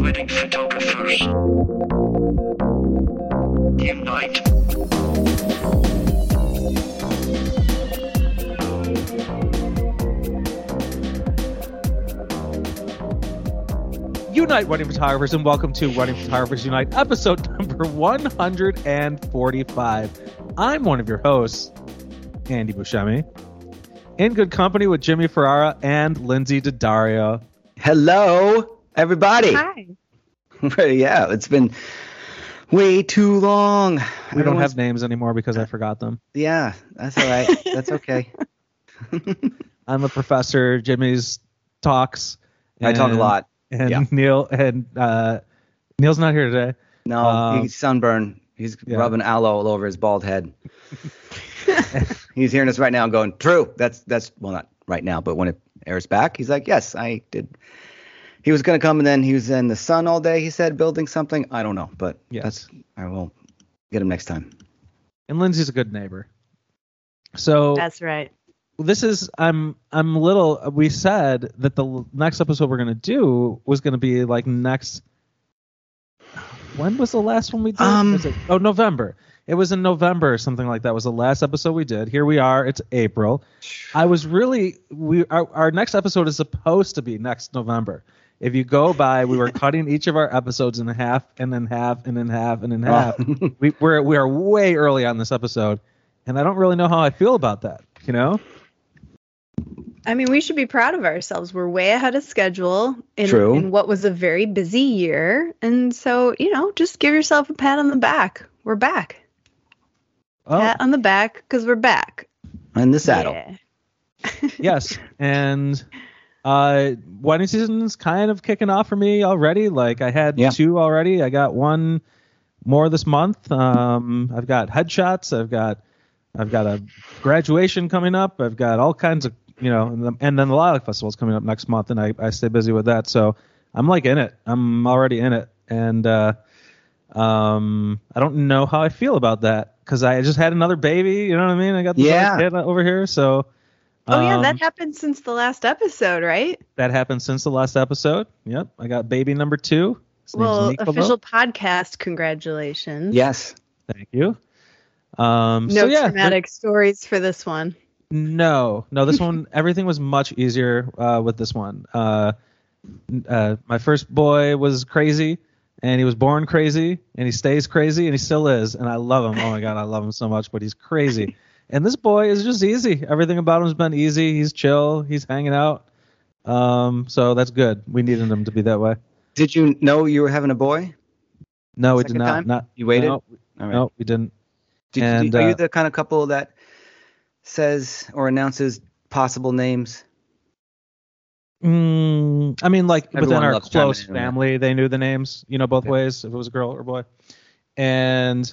Wedding photographers. Unite. Unite Wedding Photographers and welcome to Wedding Photographers Unite episode number 145. I'm one of your hosts, Andy Buscemi, in good company with Jimmy Ferrara and Lindsay Daddario. Hello, everybody. Hi. yeah, it's been way too long. We don't have names anymore because I forgot them. Yeah, that's all right. that's okay. I'm a professor. Jimmy's talks. I talk a lot. And Yeah. Neil and uh, Neil's not here today. No, Um, he's sunburned. He's yeah. rubbing aloe all over his bald head. he's hearing us right now, and going, "True." That's that's well, not right now, but when it airs back, he's like, "Yes, I did." He was gonna come, and then he was in the sun all day. He said, building something. I don't know, but Yes. that's I will get him next time. And Lindsay's a good neighbor. So That's right. this is I'm I'm a little we said that the next episode we're gonna do was gonna be like next when was the last one we did Um, was it, oh november it was in november or something like that was the last episode we did here we are it's april i was really we our, our next episode is supposed to be next november if you go by we were cutting each of our episodes in half and then half and then half and then half we, we're we are way early on this episode and i don't really know how i feel about that you know I mean, we should be proud of ourselves. We're way ahead of schedule in, True. in what was a very busy year. And so, you know, just give yourself a pat on the back. We're back. Oh. Pat on the back because we're back. In the saddle. Yeah. yes and uh wedding season's kind of kicking off for me already. Like i had Yeah. two already. I got one more this month. Um i've got headshots. I've got i've got a graduation coming up. I've got all kinds of you know and, the, and then the lilac festival's coming up next month and i i stay busy with that. So i'm like in it. I'm already in it. And uh um i don't know how i feel about that because i just had another baby you know what i mean i got the Yeah. kid over here so Oh, yeah. um, That happened since the last episode, right? that happened since the last episode. Yep, I got baby number two. His Well, official podcast. Congratulations. Yes. Thank you. Um, No so yeah, traumatic stories for this one. no, no. This one, everything was much easier uh, with this one. Uh, uh, my first boy was crazy, and he was born crazy, and he stays crazy, and he still is, and I love him. Oh my god, I love him so much, but he's crazy. and this boy is just easy. Everything about him's been easy. He's chill. He's hanging out. Um, so that's good. We needed him to be that way. Did you know you were having a boy? No, we did not time? Not You waited? No, right. no, we didn't. Did, And, did- are uh, you the kind of couple that says or announces possible names? Mm, I mean, like within our close that. family, they knew the names, you know, both Yeah. ways, if it was a girl or a boy. And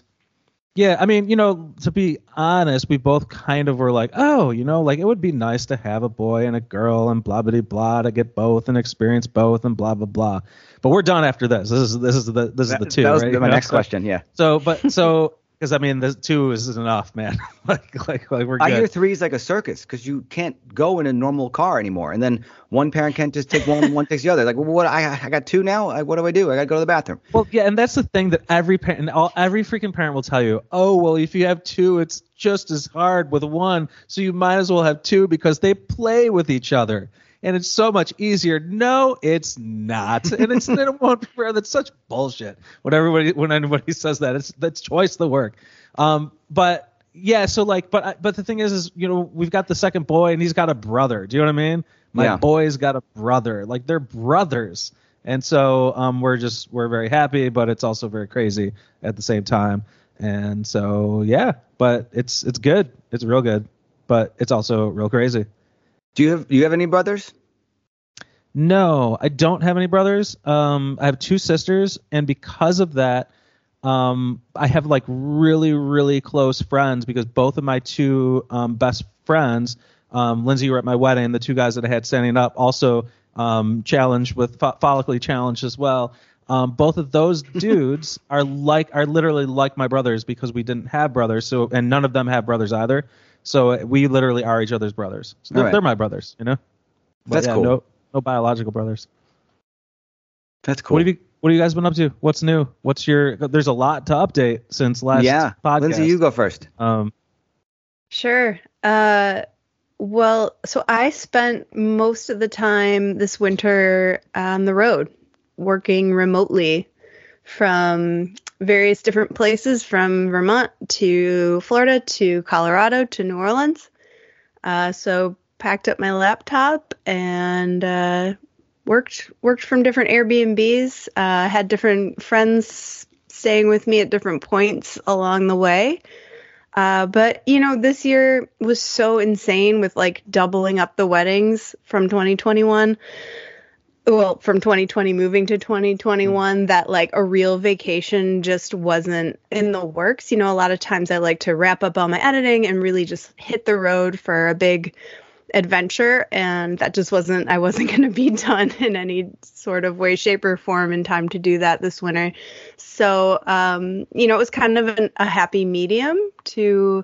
yeah, I mean, you know, to be honest, we both kind of were like, oh, you know, like it would be nice to have a boy and a girl and blah blah blah to get both and experience both and blah blah blah. But we're done after this. This is this is the this is the two. That was right? my You know, next so- question. Yeah. So, but so because I mean, the two is enough, man. like like like we're I hear three is like a circus because you can't go in a normal car anymore, and then one parent can't just take one and one takes the other. Like, well, what? I I got two now. I, what do I do? I got to go to the bathroom. Well, yeah, and that's the thing that every parent, all, every freaking parent will tell you. Oh, well, if you have two, it's just as hard with one, so you might as well have two because they play with each other, and it's so much easier. No, it's not, and it's they don't want that's such bullshit. When everybody, when anybody says that, it's that's twice the work. Um, but yeah, so like, but but the thing is, is you know, we've got the second boy, and he's got a brother. Do you know what I mean? My Yeah. boy's got a brother. Like they're brothers. And so um, we're just we're very happy, but it's also very crazy at the same time. And so yeah, but it's it's good. It's real good, but it's also real crazy. Do you have Do you have any brothers? No, I don't have any brothers. Um, I have two sisters, and because of that, um, I have like really, really close friends because both of my two um, best friends, um, Lindsay, you were at my wedding. The two guys that I had standing up also um, challenged with fo- follically challenged as well. Um, both of those dudes are like are literally like my brothers because we didn't have brothers. So and none of them have brothers either. So uh, we literally are each other's brothers. So they're, Alright. they're my brothers, you know. But That's yeah, cool. No, no biological brothers. That's cool. What have you What have you guys been up to? What's new? What's your? There's a lot to update since last yeah, podcast. Lindsay, you go first. Um, Sure. Uh, well, so I spent most of the time this winter on the road, working remotely from various different places, from Vermont to Florida to Colorado to New Orleans. Uh, so packed up my laptop and uh, worked worked from different Airbnbs. Uh, had different friends staying with me at different points along the way. Uh, but you know, this year was so insane with like doubling up the weddings from 2021. Well, from 2020 moving to 2021, that like a real vacation just wasn't in the works. You know, a lot of times I like to wrap up all my editing and really just hit the road for a big adventure and that just wasn't i wasn't going to be done in any sort of way shape or form in time to do that this winter so um you know it was kind of an, a happy medium to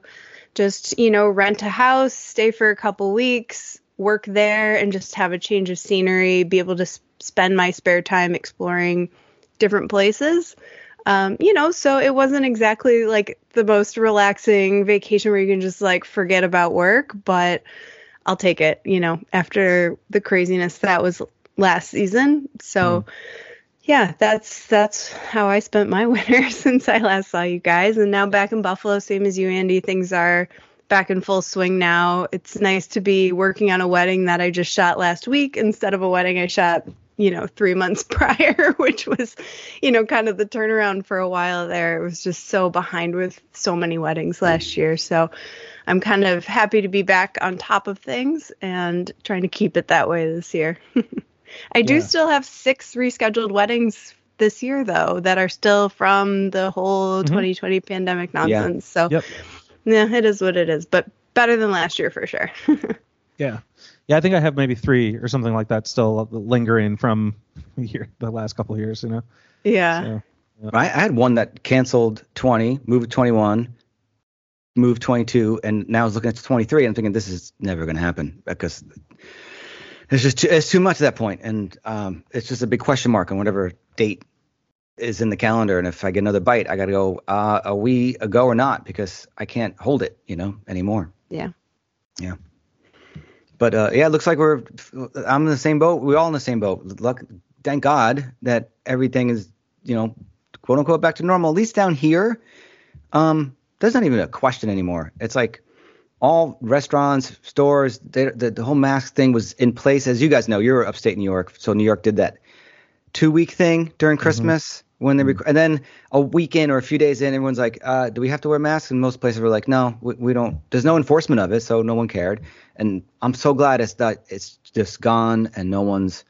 just you know rent a house stay for a couple weeks work there and just have a change of scenery be able to spend my spare time exploring different places um, you know, so it wasn't exactly like the most relaxing vacation where you can just like forget about work, but I'll take it, you know, after the craziness that was last season. So yeah, that's that's how I spent my winter since I last saw you guys. And now back in Buffalo, same as you, Andy, things are back in full swing now. It's nice to be working on a wedding that I just shot last week instead of a wedding I shot, you know, three months prior, which was, you know, kind of the turnaround for a while there. It was just so behind with so many weddings last year. So I'm kind of happy to be back on top of things and trying to keep it that way this year. I do Yeah. still have six rescheduled weddings this year, though, that are still from the whole Mhm. 2020 pandemic Yeah. nonsense. So, Yep. Yeah, it is what it is, but better than last year for sure. yeah, yeah. I think I have maybe three or something like that still lingering from here, the last couple of years. You know. yeah. So, I, I had one that canceled 20, moved 21, moved 22, and now I was looking at 23. And I'm thinking this is never going to happen because it's just too, it's too much at that point, and um, it's just a big question mark on whatever date is in the calendar. And if I get another bite, I got to go. Uh, are we a go or not? Because I can't hold it, you know, anymore. Yeah. Yeah. But uh, yeah, it looks like we're. I'm in the same boat. We're all in the same boat. Luck, thank God that everything is, you know, quote unquote back to normal. At least down here, um, there's not even a question anymore. It's like all restaurants, stores, they, the the whole mask thing was in place. As you guys know, you're upstate New York, so New York did that two week thing during Christmas when they rec- and then a week in or a few days in, everyone's like, uh, "Do we have to wear masks?" And most places were like, "No, we, we don't." There's no enforcement of it, so no one cared. And I'm so glad it's that it's just gone and no one's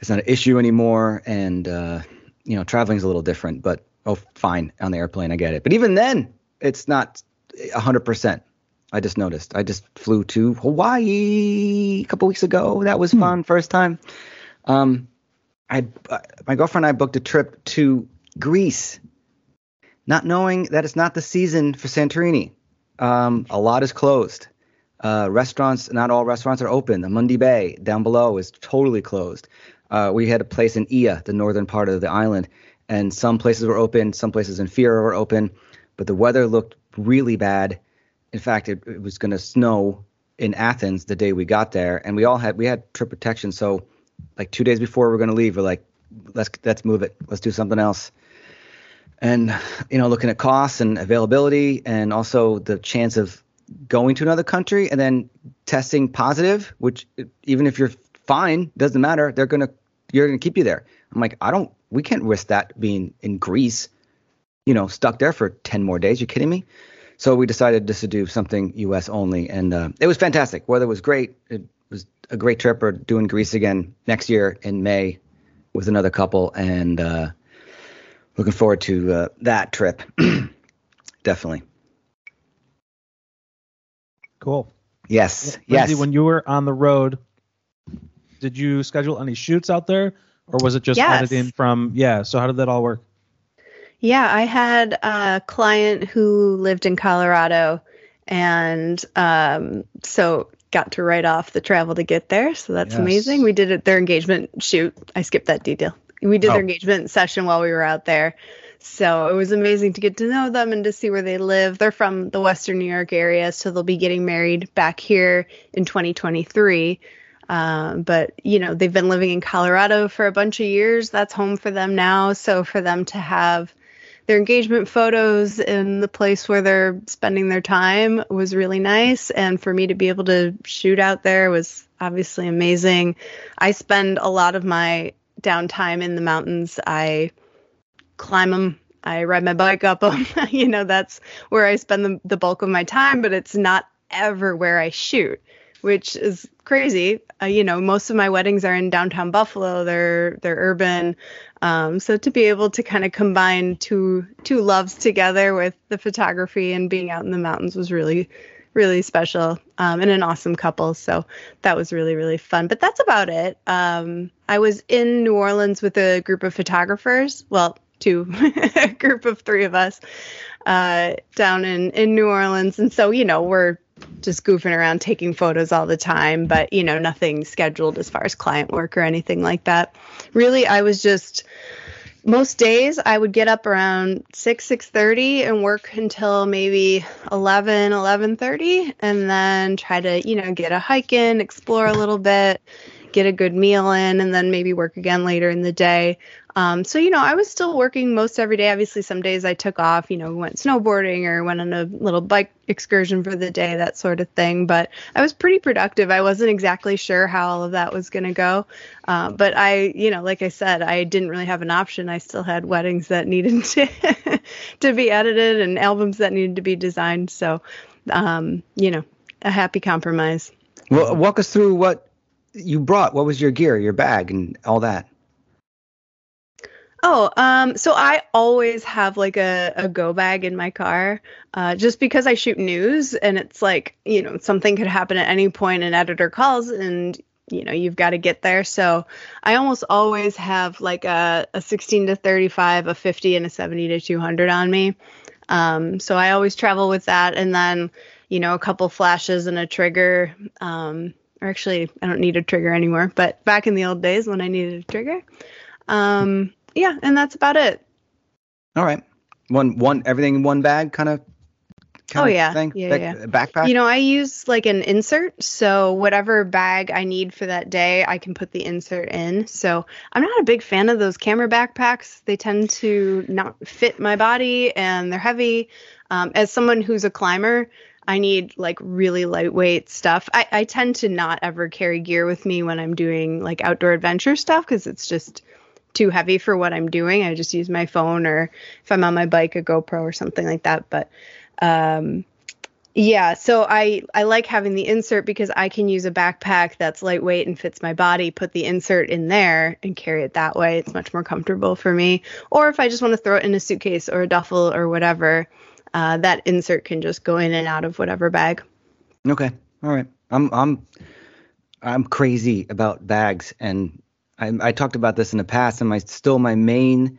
it's not an issue anymore. And uh, you know, traveling's a little different, but oh, fine on the airplane, I get it. But even then, it's not hundred percent. I just noticed. I just flew to Hawaii a couple weeks ago. That was fun, first time. Um, I uh, my girlfriend and I booked a trip to Greece, not knowing that it's not the season for Santorini. Um, a lot is closed. Uh, restaurants, not all restaurants are open. The Ammoudi Bay down below is totally closed. Uh, we had a place in Oia, the northern part of the island, and some places were open, some places in Fira were open, but the weather looked really bad. In fact, it, it was going to snow in Athens the day we got there, and we all had we had trip protection. So, like two days before we are going to leave, we're like, let's let's move it, let's do something else. And you know, looking at costs and availability, and also the chance of going to another country and then testing positive, which even if you're fine, doesn't matter. They're gonna you're gonna keep you there. I'm like, I don't. We can't risk that being in Greece, you know, stuck there for ten more days. You kidding me? So we decided just to do something U.S. only, and uh, it was fantastic. Weather was great. It was a great trip. We're doing Greece again next year in May with another couple, and uh, looking forward to uh, that trip. Definitely. cool. Yes. Yes. When you were on the road, did you schedule any shoots out there, or was it just Yes. editing from? Yeah. So how did that all work? Yeah, I had a client who lived in Colorado and um, so got to write off the travel to get there. So that's Yes. amazing. We did it their engagement shoot. I skipped that detail. We did Oh. their engagement session while we were out there. So it was amazing to get to know them and to see where they live. They're from the Western New York area, so they'll be getting married back here in 2023. Um, but you know, they've been living in Colorado for a bunch of years. That's home for them now. So for them to have their engagement photos in the place where they're spending their time was really nice. And for me to be able to shoot out there was obviously amazing. I spend a lot of my downtime in the mountains. I climb them. I ride my bike up them. you know, that's where I spend the, the bulk of my time, but it's not ever where I shoot, which is crazy. Uh, you know, most of my weddings are in downtown Buffalo. They're they're urban. Um, so to be able to kind of combine two two loves together with the photography and being out in the mountains was really really special um, and an awesome couple. So that was really, really fun. But that's about it. Um, I was in New Orleans with a group of photographers. Well, two, a group of three of us uh, down in, in New Orleans. And so, you know, we're just goofing around taking photos all the time, but, you know, nothing scheduled as far as client work or anything like that. Really, I was just most days i would get up around 6 6.30 and work until maybe 11 11.30 and then try to you know get a hike in explore a little bit get a good meal in and then maybe work again later in the day um, so you know i was still working most every day. Obviously some days i took off you know went snowboarding or went on a little bike excursion for the day that sort of thing. But i was pretty productive. I wasn't exactly sure how all of that was going to go. Uh, but i you know like i said i didn't really have an option. I still had weddings that needed to to be edited and albums that needed to be designed. So um, you know a happy compromise. Well, walk us through what you brought. What was your gear, your bag, and all that? Oh, um, so I always have like a, a go bag in my car, uh, just because I shoot news and it's like, you know, something could happen at any point an editor calls and, you know, you've got to get there. So I almost always have like a, a 16 to 35, a 50 and a 70 to 200 on me. Um, so I always travel with that. And then, you know, a couple flashes and a trigger. Um, or actually, I don't need a trigger anymore, but back in the old days when I needed a trigger. Um, yeah, and that's about it. All right, one one everything in one bag, kind of. Oh, yeah. thing. Yeah, That- yeah. Backpack. You know, I use like an insert, so whatever bag I need for that day, I can put the insert in. So I'm not a big fan of those camera backpacks. They tend to not fit my body and they're heavy. Um, as someone who's a climber, I need like really lightweight stuff. I, I tend to not ever carry gear with me when I'm doing like outdoor adventure stuff because it's just too heavy for what I'm doing. I just use my phone or if I'm on my bike, a GoPro or something like that. But um, yeah, so I I like having the insert because I can use a backpack that's lightweight and fits my body, put the insert in there and carry it that way. It's much more comfortable for me. Or if I just want to throw it in a suitcase or a duffel or whatever, uh, that insert can just go in and out of whatever bag. Okay. All right. I'm I'm I'm crazy about bags, and I, I talked about this in the past. And my still my main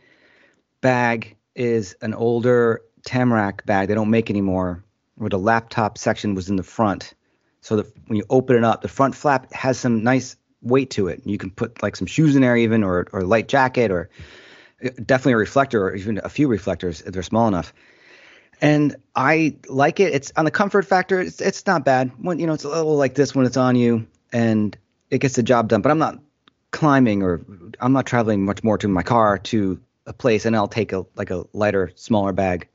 bag is an older Tamrac bag they don't make anymore, where the laptop section was in the front. So that when you open it up, the front flap has some nice weight to it. You can put like some shoes in there, even or or a light jacket, or uh, definitely a reflector, or even a few reflectors if they're small enough and I like it. It's on the comfort factor. It's it's not bad. When you know, it's a little like this when it's on you, and it gets the job done. But I'm not climbing or I'm not traveling much more to my car to a place, and I'll take a like a lighter, smaller bag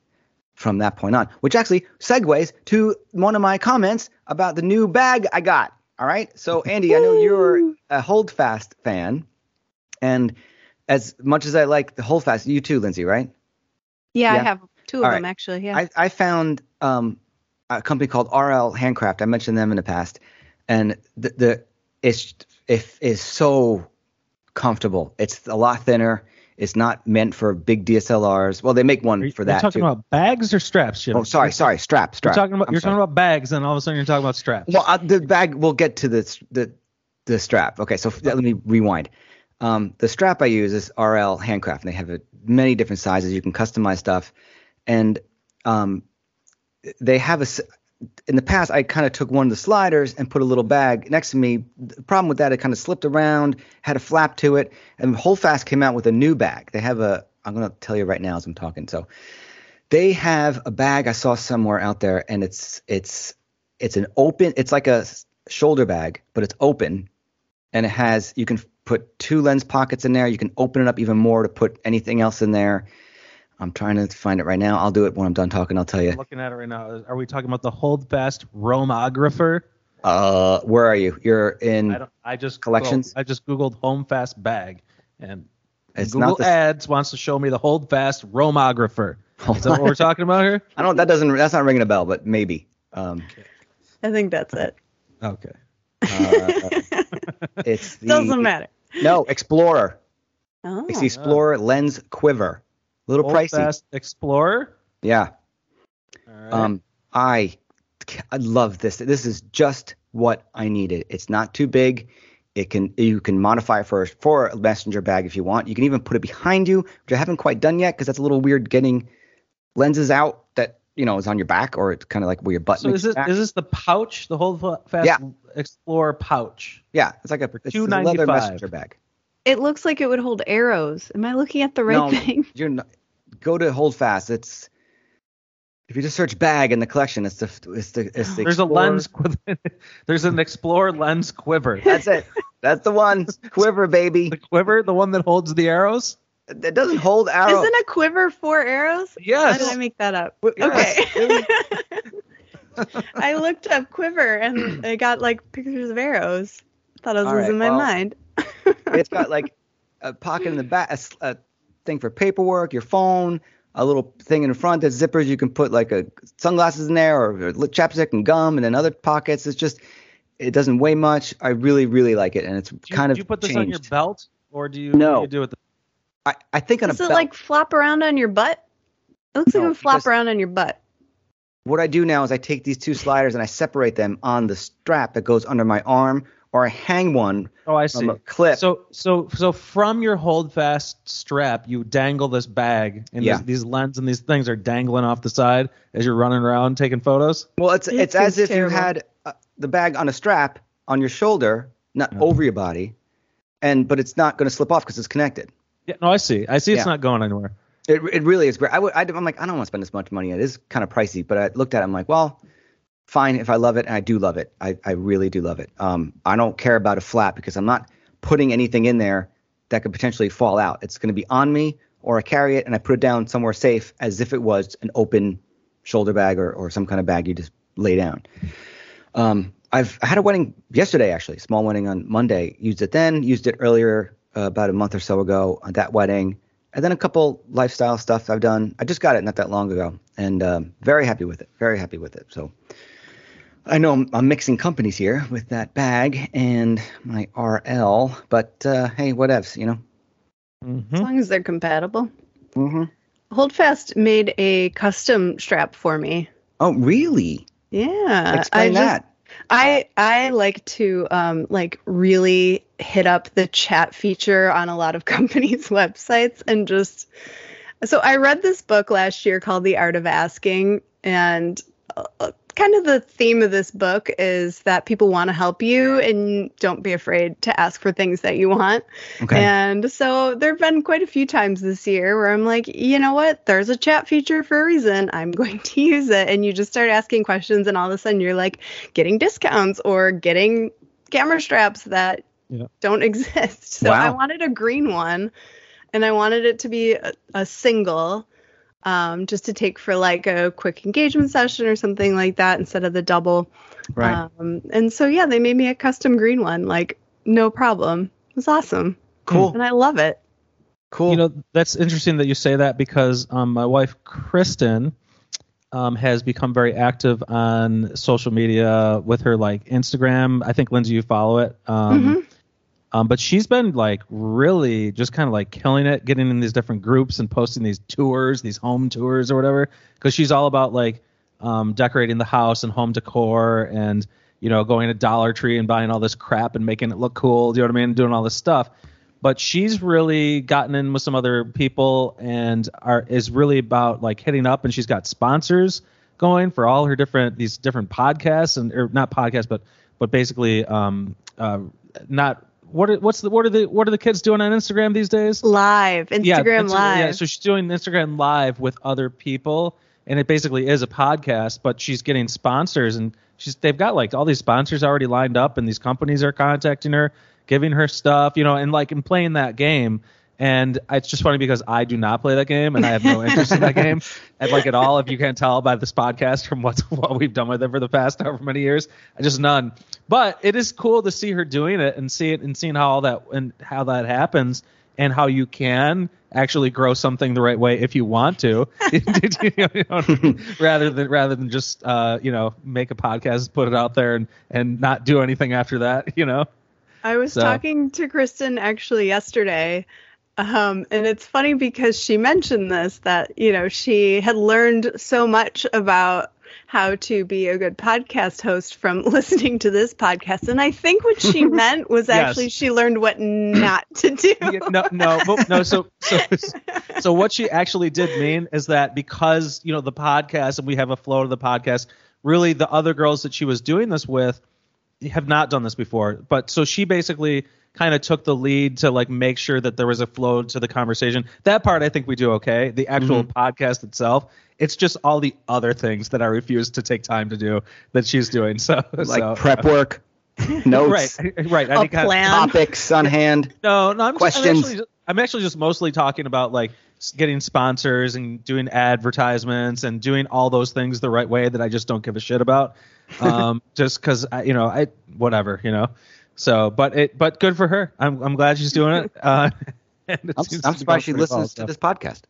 from that point on. Which actually segues to one of my comments about the new bag I got. All right. So Andy, I know you're a Holdfast fan, and as much as I like the Holdfast, you too, Lindsay, right? Yeah, I have two of them actually. Yeah. I, I found um, a company called RL Handcraft. I mentioned them in the past, and the, the it's it is so comfortable. It's a lot thinner. It's not meant for big DSLRs. Well, they make one you, for that talking too. about bags or straps, Jim? oh, sorry, sorry, strap, strap. You're talking about I'm you're sorry. talking about bags, and all of a sudden you're talking about straps. Well, uh, the bag. We'll get to the the the strap. Okay, so let me rewind. Um, the strap I use is RL Handcraft, and they have a, many different sizes. You can customize stuff, and um, they have a. in the past I kind of took one of the sliders and put a little bag next to me. The problem with that, it kind of slipped around, had a flap to it, and Holdfast came out with a new bag. They have a. I'm gonna tell you right now as I'm talking. So they have a bag I saw somewhere out there, and it's it's it's an open. It's like a shoulder bag, but it's open, and it has you can put two lens pockets in there. You can open it up even more to put anything else in there. I'm trying to find it right now. I'll do it when I'm done talking. I'll tell you. I'm looking at it right now. Are we talking about the Holdfast Roamographer? Uh, where are you? You're in. I don't. I just Collections? Googled, I just googled Homefast bag, and It's Google not the- Ads wants to show me the Holdfast Roamographer. Is that what we're talking about here? I don't. That doesn't. That's not ringing a bell, but maybe. Um, I think that's it. Okay. uh, it's the Doesn't matter. no Explorer. Oh. It's the Explorer Lens Quiver. A little pricey. Holdfast Explorer. Yeah. Right. Um, I I love this. This is just what I needed. It's not too big. It can you can modify it for for a messenger bag if you want. You can even put it behind you, which I haven't quite done yet because that's a little weird getting lenses out that you know is on your back or it's kind of like where your butt. so is this back. is this the pouch, the Holdfast Yeah. Explorer pouch? Yeah, it's like a, it's a leather messenger bag. It looks like it would hold arrows. Am I looking at the right no, thing? You're not, go to Holdfast. It's if you just search bag in the collection, it's the it's the it's the There's a lens. quiv- There's an Explorer lens quiver. That's it. That's the one. Quiver, baby. The quiver, the one that holds the arrows. It doesn't hold arrow. Isn't a quiver four arrows? Why Yes. did I make that up? Yes. Okay. I looked up quiver and I got like pictures of arrows. Thought I was All right, losing my well- mind. it's got like a pocket in the back, a thing for paperwork, your phone, a little thing in the front that zippers. You can put like a sunglasses in there or, or chapstick and gum, and then other pockets. It's just it doesn't weigh much. I really really like it, and it's Do you, kind of do you put this changed. on your belt, or do you? No. Do you do with the, I, I think on Does a it belt. like flop around on your butt? It looks like it would flop because- around on your butt. what I do now is I take these two sliders and I separate them on the strap that goes under my arm, or I hang one Oh, I see. from a clip. So, so, so from your holdfast strap, you dangle this bag, and Yeah. these, these lens and these things are dangling off the side as you're running around taking photos. Well, it's It it's as if terrible. you had uh, the bag on a strap on your shoulder, not Yeah. over your body, and but it's not going to slip off because it's connected. Yeah, no, I see. I see. It's Yeah. not going anywhere. It it really is great. I would I, am like I don't want to spend this much money. It is kind of pricey, but I looked at it. I'm like, well, fine if I love it, and I do love it. I I really do love it. Um, I don't care about a flap because I'm not putting anything in there that could potentially fall out. It's going to be on me, or I carry it and I put it down somewhere safe, as if it was an open shoulder bag or or some kind of bag you just lay down. Um, I've I had a wedding yesterday actually, small wedding on Monday. Used it then, used it earlier uh, about a month or so ago at that wedding, and then a couple lifestyle stuff I've done. I just got it not that long ago, and um, very happy with it. Very happy with it. So I know I'm, I'm mixing companies here with that bag and my RL, but uh, hey, whatevs, you know. Mm-hmm. As long as they're compatible. Mm-hmm. Holdfast made a custom strap for me. Oh, really? Yeah. Explain I just, that. I I like to um like really hit up the chat feature on a lot of companies' websites and just so I read this book last year called The Art of Asking and uh, kind of the theme of this book is that people want to help you and don't be afraid to ask for things that you want. Okay. And so there have been quite a few times this year where I'm like, you know what? There's a chat feature for a reason. I'm going to use it. And you just start asking questions, and all of a sudden you're like getting discounts or getting camera straps that Yeah. don't exist. So Wow. I wanted a green one, and I wanted it to be a, a single. Um, just to take for like a quick engagement session or something like that instead of the double. right. Um, and so yeah, they made me a custom green one, like no problem. It was awesome, cool. and I love it. Cool. You know, that's interesting that you say that because um, my wife Kristen um, has become very active on social media with her like Instagram. I think Lindsay, you follow it. Um, Mhm. Um, but she's been like really just kind of like killing it, getting in these different groups and posting these tours, these home tours or whatever. Because she's all about like um, decorating the house and home decor and you know going to Dollar Tree and buying all this crap and making it look cool. Do you know what I mean? Doing all this stuff but she's really gotten in with some other people and are is really about like hitting up and she's got sponsors going for all her different these different podcasts and or not podcasts, but but basically um uh not what are, what's the what are the what are the kids doing on Instagram these days? Live, Instagram yeah, Insta- Live. Yeah, so she's doing Instagram Live with other people, and it basically is a podcast, but she's getting sponsors, and she's they've got like all these sponsors already lined up, and these companies are contacting her, giving her stuff, you know, and like in playing that game. And it's just funny because I do not play that game, and I have no interest in that game, and like at all. If you can't tell by this podcast from what what we've done with it for the past however many years, I just none. But it is cool to see her doing it and see it and seeing how all that and how that happens and how you can actually grow something the right way if you want to, You know, rather than rather than just uh, you know make a podcast, put it out there, and and not do anything after that. You know. I was So- talking to Kristen actually yesterday. Um, and it's funny because she mentioned this that, you know, she had learned so much about how to be a good podcast host from listening to this podcast. And I think what she meant was Yes. actually she learned what not to do. No, no, no. So, so, so what she actually did mean is that because you know the podcast and we have a flow to the podcast, really the other girls that she was doing this with have not done this before. But so she basically kind of took the lead to like make sure that there was a flow to the conversation. That part I think we do okay. The actual podcast itself, it's just all the other things that I refuse to take time to do that she's doing. So like so, prep work, right, notes, right. I A plan. topics on hand. no, no. I'm Just, I'm, Questions? actually, I'm actually just mostly talking about like getting sponsors and doing advertisements and doing all those things the right way that I just don't give a shit about. Um, just because you know, I whatever, you know. So, but it, but good for her. I'm, I'm glad she's doing it. Uh, and it I'm, I'm surprised she going pretty well, listens so. to this podcast.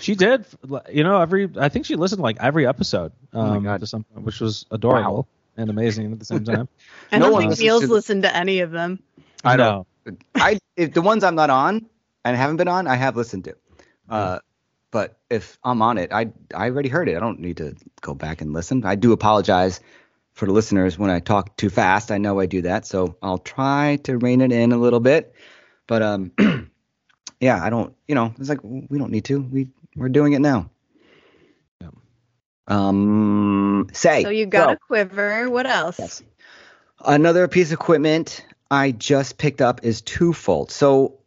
She did, you know, every. I think she listened like every episode, um, God. to some, which was adorable Wow. and amazing at the same time. I No don't one think listens Neil's to- listened to any of them. I know. don't. I if the ones I'm not on and haven't been on, I have listened to. Uh, but if I'm on it, I I already heard it. I don't need to go back and listen. I do apologize for the listeners when I talk too fast. I know I do that, so I'll try to rein it in a little bit. But um, yeah, I don't. You know, it's like we don't need to. We we're doing it now. Yeah. Um, say So you got so- a quiver. What else? Yes. Another piece of equipment I just picked up is twofold. So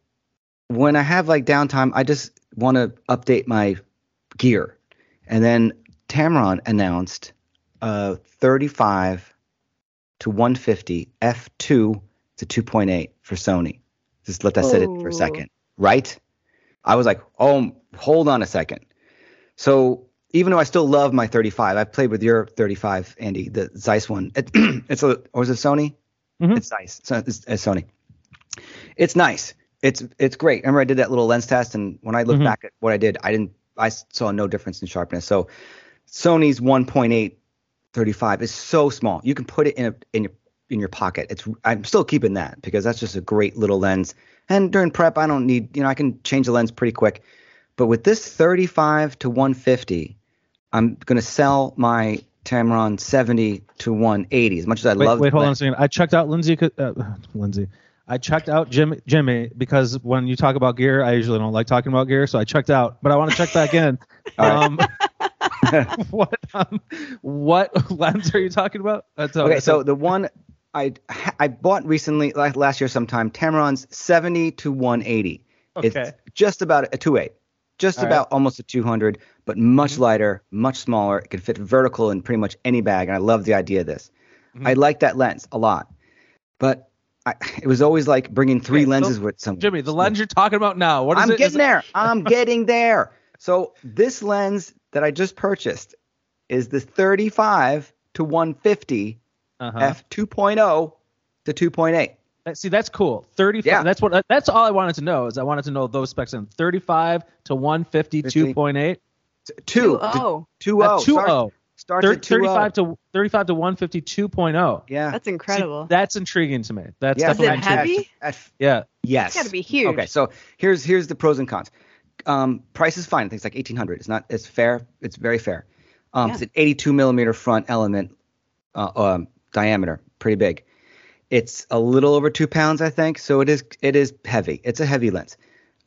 when I have like downtime, I just want to update my gear. And then Tamron announced a 35 to 150 f2 to 2.8 for Sony. Just let that sit in for a second, right? I was like, oh, hold on a second. So even though I still love my 35, I've played with your 35, Andy, the Zeiss one. It, it's a, or is it Sony? Mhm. It's Zeiss. So it's, it's Sony. It's nice. It's it's great. Remember, I did that little lens test, and when I look Mhm. back at what I did, I didn't. I saw no difference in sharpness. So Sony's 1.8 35 is so small. You can put it in a, in your in your pocket. It's I'm still keeping that because that's just a great little lens. And during prep, I don't need you know I can change the lens pretty quick. But with this 35 to 150, I'm gonna sell my Tamron 70 to 180. As much as I Wait, love wait, hold on a second. I checked out Lindsay. Uh, Lindsay. I checked out Jimmy, Jimmy because when you talk about gear, I usually don't like talking about gear, so I checked out. But I want to check back in. Um, what um, what lens are you talking about? That's, Okay, so the one I I bought recently, like last year sometime, Tamron's 70 to 180. Okay. It's just about a 2.8, just All about almost a 200, but much Mm-hmm. lighter, much smaller. It can fit vertical in pretty much any bag, and I love the idea of this. Mhm. I like that lens a lot, but I, it was always like bringing three Okay, so, lenses with some. Jimmy, the lens you're talking about now. What is it? I'm it? Is getting it- there. I'm getting there. So this lens that I just purchased is the 35 to 150 Uh-huh. f 2.0 to 2.8. See, that's cool. 35. Yeah. That's what. That's all I wanted to know. Is I wanted to know those specs in 35 to 150 50. 2.8. Two. Oh, 2 Uh, 2.0. Starts Thir- at 2 35 to 35 to 150 2.0. Yeah. that's See, incredible. that's intriguing to me. That's yeah. Is it definitely heavy? intriguing. At- at- Yeah. yes. It's got to be huge. Okay, so here's here's the pros and cons. Um, price is fine. I think it's like 1800. It's not. It's fair. It's very fair. Um, It's an 82 millimeter front element uh, um, diameter, pretty big. It's a little over two pounds, I think. So it is it is heavy. It's a heavy lens.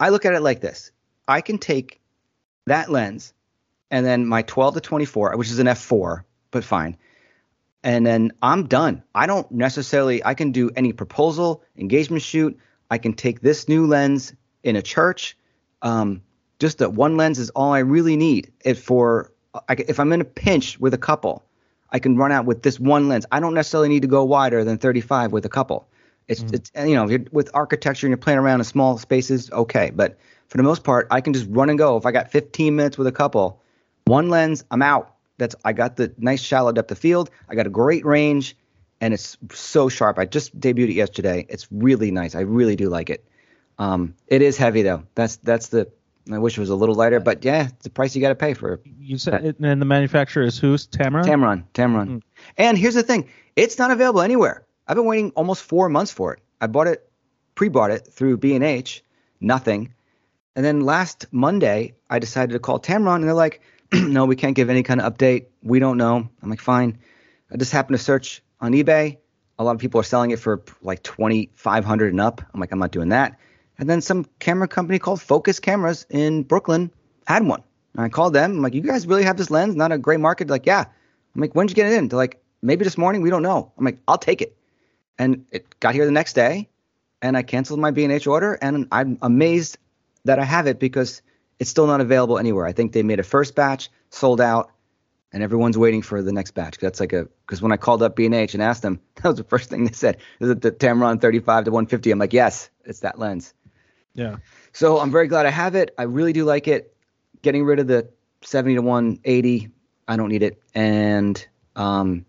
I look at it like this. I can take that lens and then my 12 to 24, which is an f4, but fine. And then I'm done. I don't necessarily. I can do any proposal, engagement shoot. I can take this new lens in a church. Um, just that one lens is all I really need. If for I, if I'm in a pinch with a couple, I can run out with this one lens. I don't necessarily need to go wider than 35 with a couple. It's it's you know if you're, with architecture and you're playing around in small spaces, okay. But for the most part, I can just run and go. If I got 15 minutes with a couple, one lens, I'm out. That's I got the nice shallow depth of field. I got a great range, and it's so sharp. I just debuted it yesterday. It's really nice. I really do like it. Um, it is heavy though. That's that's the. I wish it was a little lighter, but yeah, it's the price you got to pay for You said, it, and the manufacturer is who's Tamron? Tamron. Tamron. And here's the thing: it's not available anywhere. I've been waiting almost four months for it. I bought it, pre-bought it through B and H, nothing. And then last Monday, I decided to call Tamron, and they're like, "No, we can't give any kind of update. We don't know." I'm like, "Fine." I just happened to search on eBay. A lot of people are selling it for like twenty five hundred and up. I'm like, I'm not doing that. And then some camera company called Focus Cameras in Brooklyn had one. And I called them. I'm like, you guys really have this lens? Not a great market? They're like, yeah. I'm like, when did you get it in? They're like, maybe this morning. We don't know. I'm like, I'll take it. And it got here the next day, and I canceled my B&H order, and I'm amazed that I have it because it's still not available anywhere. I think they made a first batch, sold out, and everyone's waiting for the next batch. That's like a because when I called up B&H and asked them, that was the first thing they said. Is it the Tamron 35 to 150? I'm like, yes, it's that lens. Yeah. So I'm very glad I have it. I really do like it. Getting rid of the 70 to 180, I don't need it. And um,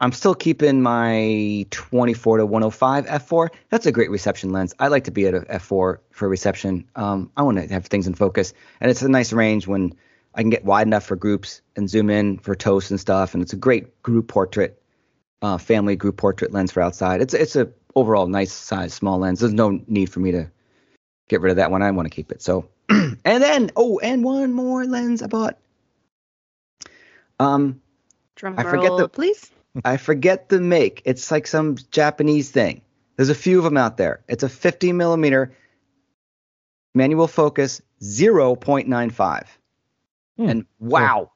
I'm still keeping my 24 to 105 f4. That's a great reception lens. I like to be at a f4 for reception. Um, I want to have things in focus, and it's a nice range when I can get wide enough for groups and zoom in for toasts and stuff. And it's a great group portrait, uh, family group portrait lens for outside. It's it's a overall nice size small lens. There's no need for me to get rid of that one. I want to keep it. So, and then oh, and one more lens I bought. Um, Drum I forget roll, the- please. I forget the make. It's like some Japanese thing. There's a few of them out there. It's a 50 millimeter manual focus 0.95. Hmm, And wow,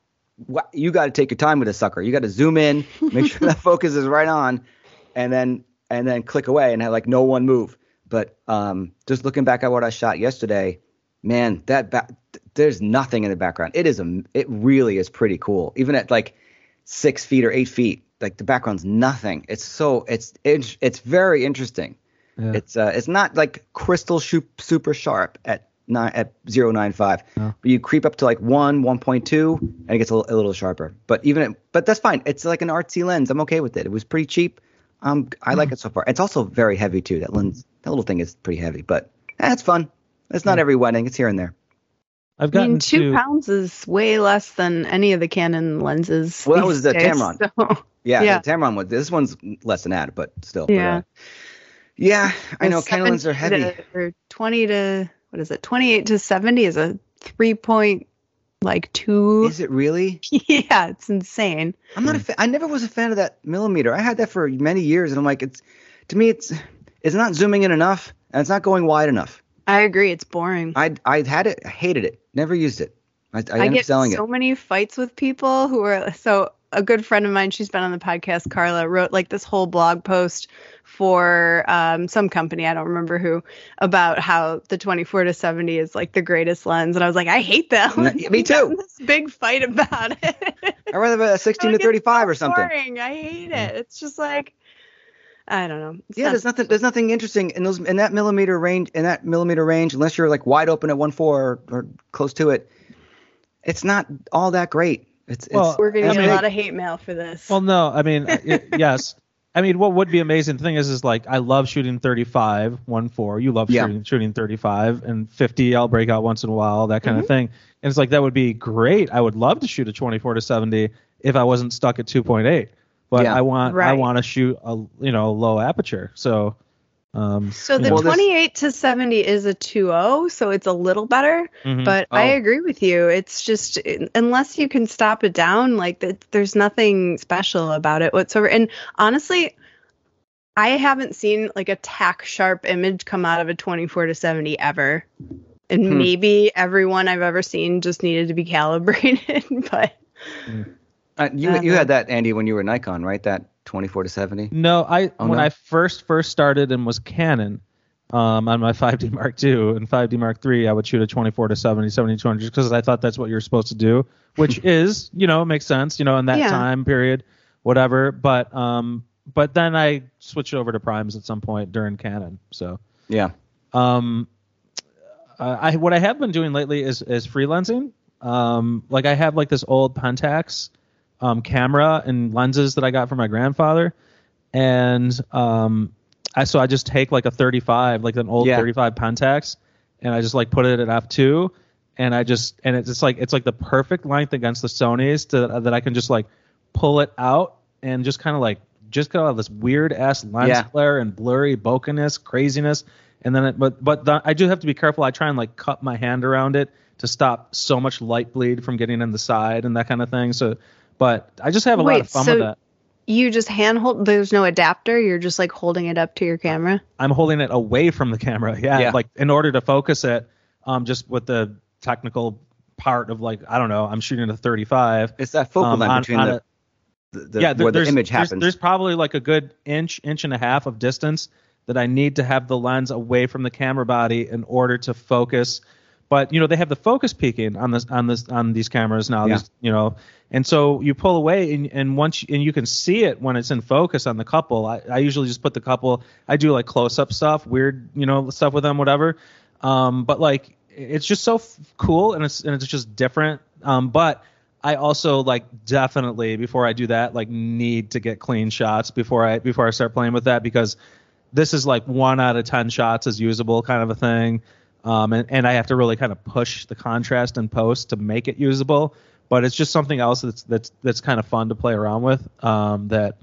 Wa- you got to take your time with this sucker. You got to zoom in, make sure that focus is right on, and then and then click away and have like no one move. But um, just looking back at what I shot yesterday, man, that ba- there's nothing in the background. It is a it really is pretty cool. Even at like six feet or eight feet, like the background's nothing. It's so it's it's, it's very interesting. Yeah. It's uh it's not like crystal super sharp at nine at zero nine five, No. but you creep up to like one one point two and it gets a, li- a little sharper. But even at, but that's fine. It's like an artsy lens. I'm okay with it. It was pretty cheap. Um, I like it so far. It's also very heavy too. That lens, that little thing is pretty heavy, but eh, it's fun. It's not every wedding. It's here and there. I've I gotten mean, two to pounds is way less than any of the Canon lenses. Well, that was the days, Tamron. so- Yeah, Yeah. the Tamron was. This one's less than that, but still. but, Yeah. uh, yeah, I know. The Canon lenses are heavy. to- or 20 to, what is it? 28 to 70 is a three point, like two. Is it really? yeah, it's insane. I'm not a fan. I never was a fan of that millimeter. I had that for many years, and I'm like, it's to me, it's it's not zooming in enough, and it's not going wide enough. I agree. It's boring. I I had it, I hated it, never used it. I, I, I ended get up selling so it. many fights with people who are so a good friend of mine she's been on the podcast carla wrote like this whole blog post for um, some company i don't remember who about how the 24 to 70 is like the greatest lens and i was like i hate that me too. this big fight about it I'd rather have a 16 to 35 so or something. boring. i hate it it's just like i don't know It's Yeah, not- there's nothing. There's nothing interesting in those in that millimeter range. In that millimeter range, unless you're like wide open at one four or, or close to it, it's not all that great. It's, it's Well, we're gonna I get mean- a lot of hate mail for this Well, no, I mean, uh, y- yes. I mean, what would be amazing the thing is, is like I love shooting 35, one four. You love Yeah. shooting shooting 35 and 50. I'll break out once in a while, that kind of mm-hmm. thing. And it's like that would be great. I would love to shoot a 24 to 70 if I wasn't stuck at 2.8. But Yeah. I want I want to shoot a you know low aperture. So, um, so the know, Well, this- 28 to 70 is a 2.0 so it's a little better mhm. But I Oh. agree with you. It's just unless you can stop it down, like th- there's nothing special about it whatsoever. And honestly, I haven't seen like a tack sharp image come out of a 24 to 70 ever. and Hmm. maybe everyone I've ever seen just needed to be calibrated. but Uh, you Uh, you had that Andy when you were Nikon, right? That 24 to 70. No, I Oh, when no? I first first started and was Canon um, on my 5D Mark II and 5D Mark III, I would shoot a 24 to 70, 70 200 just because I thought that's what you're supposed to do, which is you know makes sense, you know, in that Yeah. time period, whatever. But um, but then I switched over to primes at some point during Canon, so. Yeah. Um, uh, I what I have been doing lately is is freelancing. Um, like I have like this old Pentax um, camera and lenses that I got from my grandfather, and um, I so I just take like a 35, like an old Yeah. 35 Pentax, and I just like put it at f2, and I just and it's just like it's like the perfect length against the Sony's to, that I can just like pull it out and just kind of like just kind of this weird ass lens Yeah. flare and blurry bokiness, craziness, and then it, but but the, I do have to be careful. I try and like cup my hand around it to stop so much light bleed from getting in the side and that kind of thing. So, but I just have a lot of fun so- with that. you just hand hold. There's no adapter. You're just like holding it up to your camera. I'm holding it away from the camera. Yeah, Yeah. like in order to focus it, um, just with the technical part of like I don't know, I'm shooting a 35. It's that focal um, length on- between on the, a- the, the yeah, there- where the there's, image there's- happens. There's, probably like a good inch, inch and a half of distance that I need to have the lens away from the camera body in order to focus. But you know they have the focus peaking on this on this on these cameras now. Yeah. These, you know, and so you pull away and, and once you, and you can see it when it's in focus on the couple. I, I usually just put the couple. I do like close up stuff, weird you know stuff with them, whatever. Um, but like it's just so f- cool and it's and it's just different. Um, but I also like definitely before I do that like need to get clean shots before I before I start playing with that because this is like one out of ten shots is usable kind of a thing. Um, and, and I have to really kind of push the contrast and post to make it usable. But it's just something else that's that's that's kind of fun to play around with. Um, that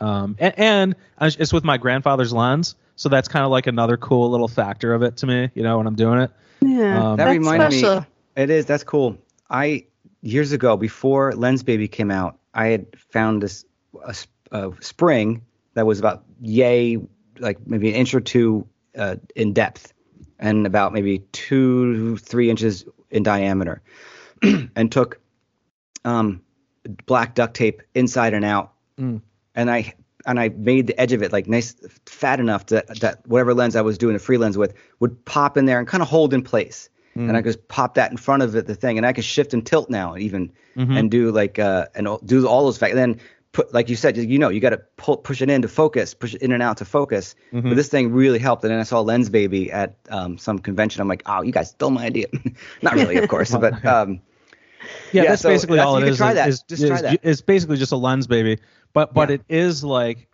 um, and, and it's with my grandfather's lens, so that's kind of like another cool little factor of it to me. You know, when I'm doing it. Yeah, Um, that reminds reminded special. me. It is. That's cool. I years ago, before Lensbaby came out, I had found this a, s- a spring that was about yay, like maybe an inch or two uh, in depth, and about maybe two three inches in diameter, and took um, black duct tape inside and out, Mm. and I and I made the edge of it like nice fat enough that that whatever lens I was doing a free lens with would pop in there and kind of hold in place. And I could just pop that in front of it, the thing, and I could shift and tilt now even Mhm. and do like uh and do all those facts. Then put like you said, you know, you got to pull push it in to focus, push it in and out to focus. Mm-hmm. But this thing really helped. And then I saw Lensbaby at um, some convention. I'm like, oh, you guys stole my idea. Not really, of course, but um, Yeah, Yeah, that's so basically that's- all it is. try is- that. is- Just try that. It's basically just a lens, baby. But but Yeah. it is like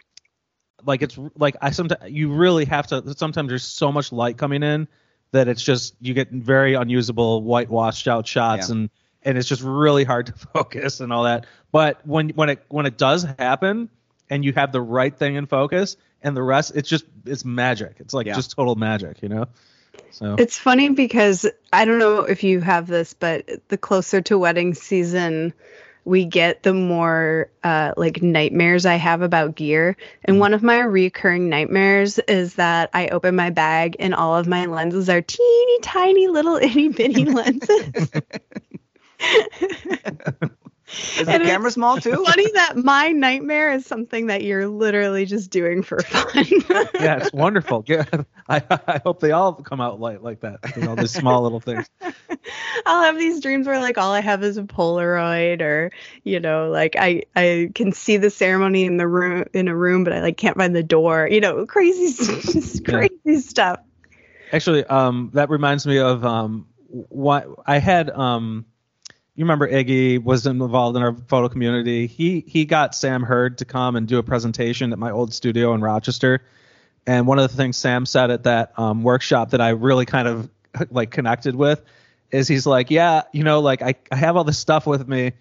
like it's like I sometimes you really have to. Sometimes there's so much light coming in that it's just you get very unusable whitewashed out shots Yeah. and and it's just really hard to focus and all that. But when when it when it does happen and you have the right thing in focus and the rest, it's just it's magic. It's like Yeah. just total magic, you know. So It's funny because I don't know if you have this, but the closer to wedding season we get, the more uh, like nightmares I have about gear. And one of my recurring nightmares is that I open my bag and all of my lenses are teeny tiny little itty bitty lenses. is the And camera small too? Funny that my nightmare is something that you're literally just doing for fun. yeah, it's wonderful. Yeah, I, I hope they all come out light like that. You know, these small little things. I'll have these dreams where like all I have is a Polaroid or you know like I I can see the ceremony in the room in a room but I like can't find the door you know crazy just Yeah. crazy stuff Actually, um, that reminds me of um, what I had. Um, you remember Iggy was involved in our photo community. He he got Sam Hurd to come and do a presentation at my old studio in Rochester. And one of the things Sam said at that um, workshop that I really kind of like connected with is he's like, yeah, you know, like I, I have all this stuff with me,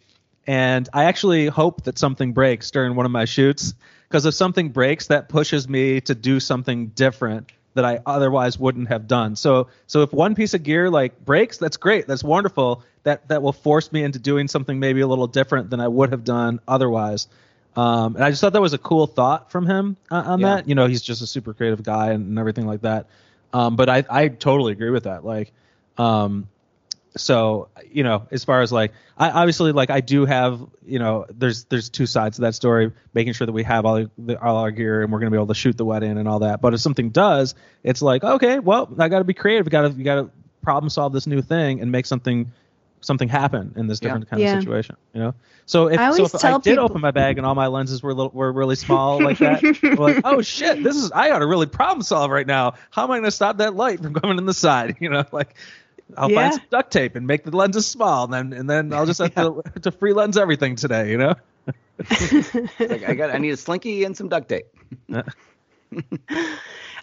and I actually hope that something breaks during one of my shoots because if something breaks, that pushes me to do something different that I otherwise wouldn't have done. So so if one piece of gear like breaks, that's great, that's wonderful. That that will force me into doing something maybe a little different than I would have done otherwise. Um, and I just thought that was a cool thought from him uh, on Yeah. that. You know, he's just a super creative guy and, and everything like that. Um, but I I totally agree with that. Like Um, so you know, as far as like, I obviously like I do have you know, there's there's two sides to that story, making sure that we have all the, all our gear and we're gonna be able to shoot the wedding and all that. But if something does, it's like okay, well, I got to be creative. Got to you got to problem solve this new thing and make something something happen in this Yeah. different kind Yeah. of situation. You know, so if, I so always if I did people- open my bag and all my lenses were little, were really small like that, like, oh shit, this is I got to really problem solve right now. How am I going to stop that light from coming in the side? You know, like. I'll Yeah. find some duct tape and make the lenses small, and then and then I'll just have to, to free lens everything today. You know. Like, I got I need a slinky and some duct tape.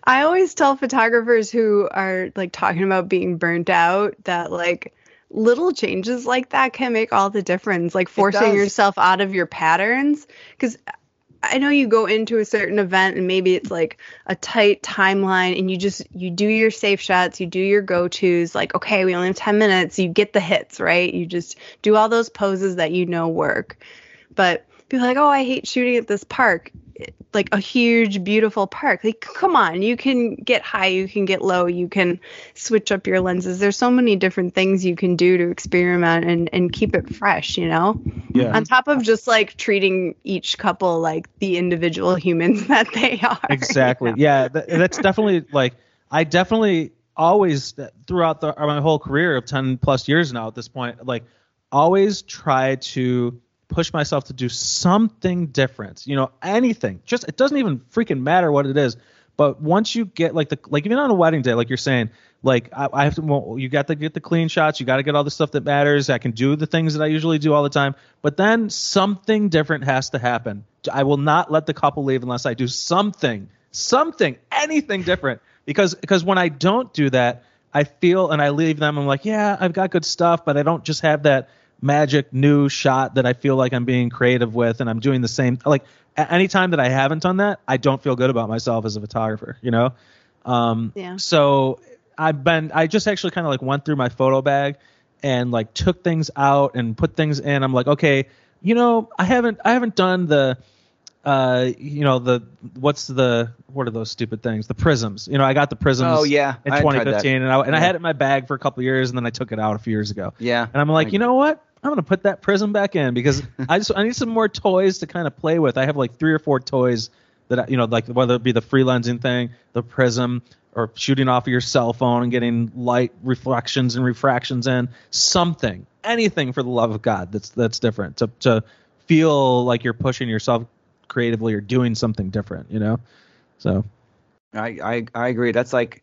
I always tell photographers who are like talking about being burnt out that like little changes like that can make all the difference. Like forcing yourself out of your patterns. Because I know you go into a certain event and maybe it's like a tight timeline and you just you do your safe shots, you do your go-tos like okay, we only have 10 minutes, you get the hits, right? You just do all those poses that you know work. But people are like, "Oh, I hate shooting at this park." Like a huge beautiful park. Like come on, you can get high, you can get low, you can switch up your lenses. There's so many different things you can do to experiment and and keep it fresh, you know? Yeah. on top of just like treating each couple like the individual humans that they are. exactly yeah th- that's definitely like i definitely always uh, throughout the my whole career of 10 plus years now at this point like always try to push myself to do something different. You know anything. Just it doesn't even freaking matter what it is. But once you get like the like even on a wedding day like you're saying like I, I have to well, you got to get the clean shots. You got to get all the stuff that matters. I can do the things that i usually do all the time. But then something different has to happen. I will not let the couple leave unless i do something something anything different. Because because when i don't do that i feel and i leave them i'm like yeah i've got good stuff but i don't just have that magic new shot that i feel like i'm being creative with and i'm doing the same like a- anytime that i haven't done that i don't feel good about myself as a photographer you know? Um Yeah. so i've been i just actually kind of like went through my photo bag and like took things out and put things in. I'm like okay you know i haven't i haven't done the uh you know the what's the what are those stupid things? The prisms. You know i got the prisms Oh, yeah. in I 2015 and I, and I had it in my bag for a couple of years and then i took it out a few years ago. Yeah. and i'm like I- you know what i'm gonna put that prism back in because i just i need some more toys to kind of play with. I have like three or four toys that I, you know like whether it be the free lensing thing the prism or shooting off of your cell phone and getting light reflections and refractions in. Something anything for the love of god that's that's different. To to feel like you're pushing yourself creatively or doing something different you know? So. I, I I agree. That's like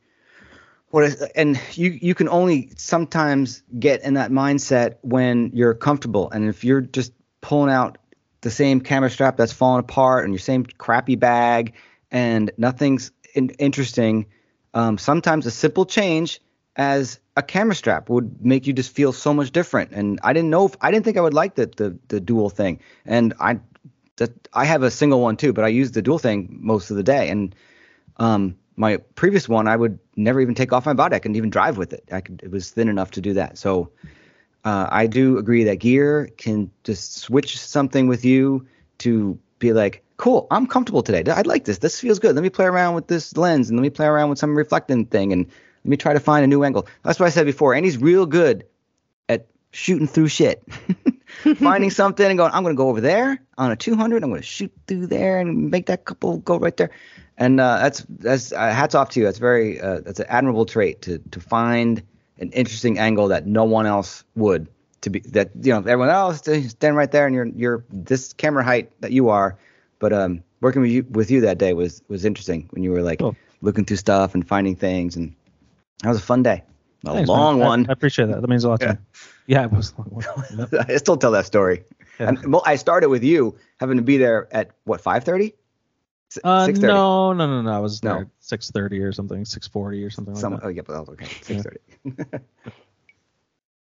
what is, and you you can only sometimes get in that mindset when you're comfortable. And if you're just pulling out the same camera strap that's falling apart and your same crappy bag and nothing's in, interesting, um, sometimes a simple change as a camera strap would make you just feel so much different. And I didn't know if I didn't think I would like the the, the dual thing. And I that I have a single one too, but I use the dual thing most of the day. And um, my previous one, I would never even take off my body. I couldn't even drive with it. I could, it was thin enough to do that. So uh, I do agree that gear can just switch something with you to be like, cool, I'm comfortable today. I like this. This feels good. Let me play around with this lens and let me play around with some reflecting thing and let me try to find a new angle. That's what I said before. And he's real good shooting through shit. Finding something and going, I'm going to go over there on a 200. I'm going to shoot through there and make that couple go right there. And uh, that's that's uh, hats off to you. That's very uh, that's an admirable trait to to find an interesting angle that no one else would. To be that you know everyone else stand right there and you're you're this camera height that you are, but um working with you with you that day was was interesting when you were like Cool. looking through stuff and finding things and that was a fun day. A Thanks, long man. One. I, appreciate that that means a lot to Yeah. Me yeah it was long Yep. I still tell that story. Yeah. And, well, I started with you having to be there at what five thirty? Uh, Six thirty. no, no, no, no. I was No. there six thirty or something, six forty or something Some, like oh yeah, but that was okay. Six thirty. that.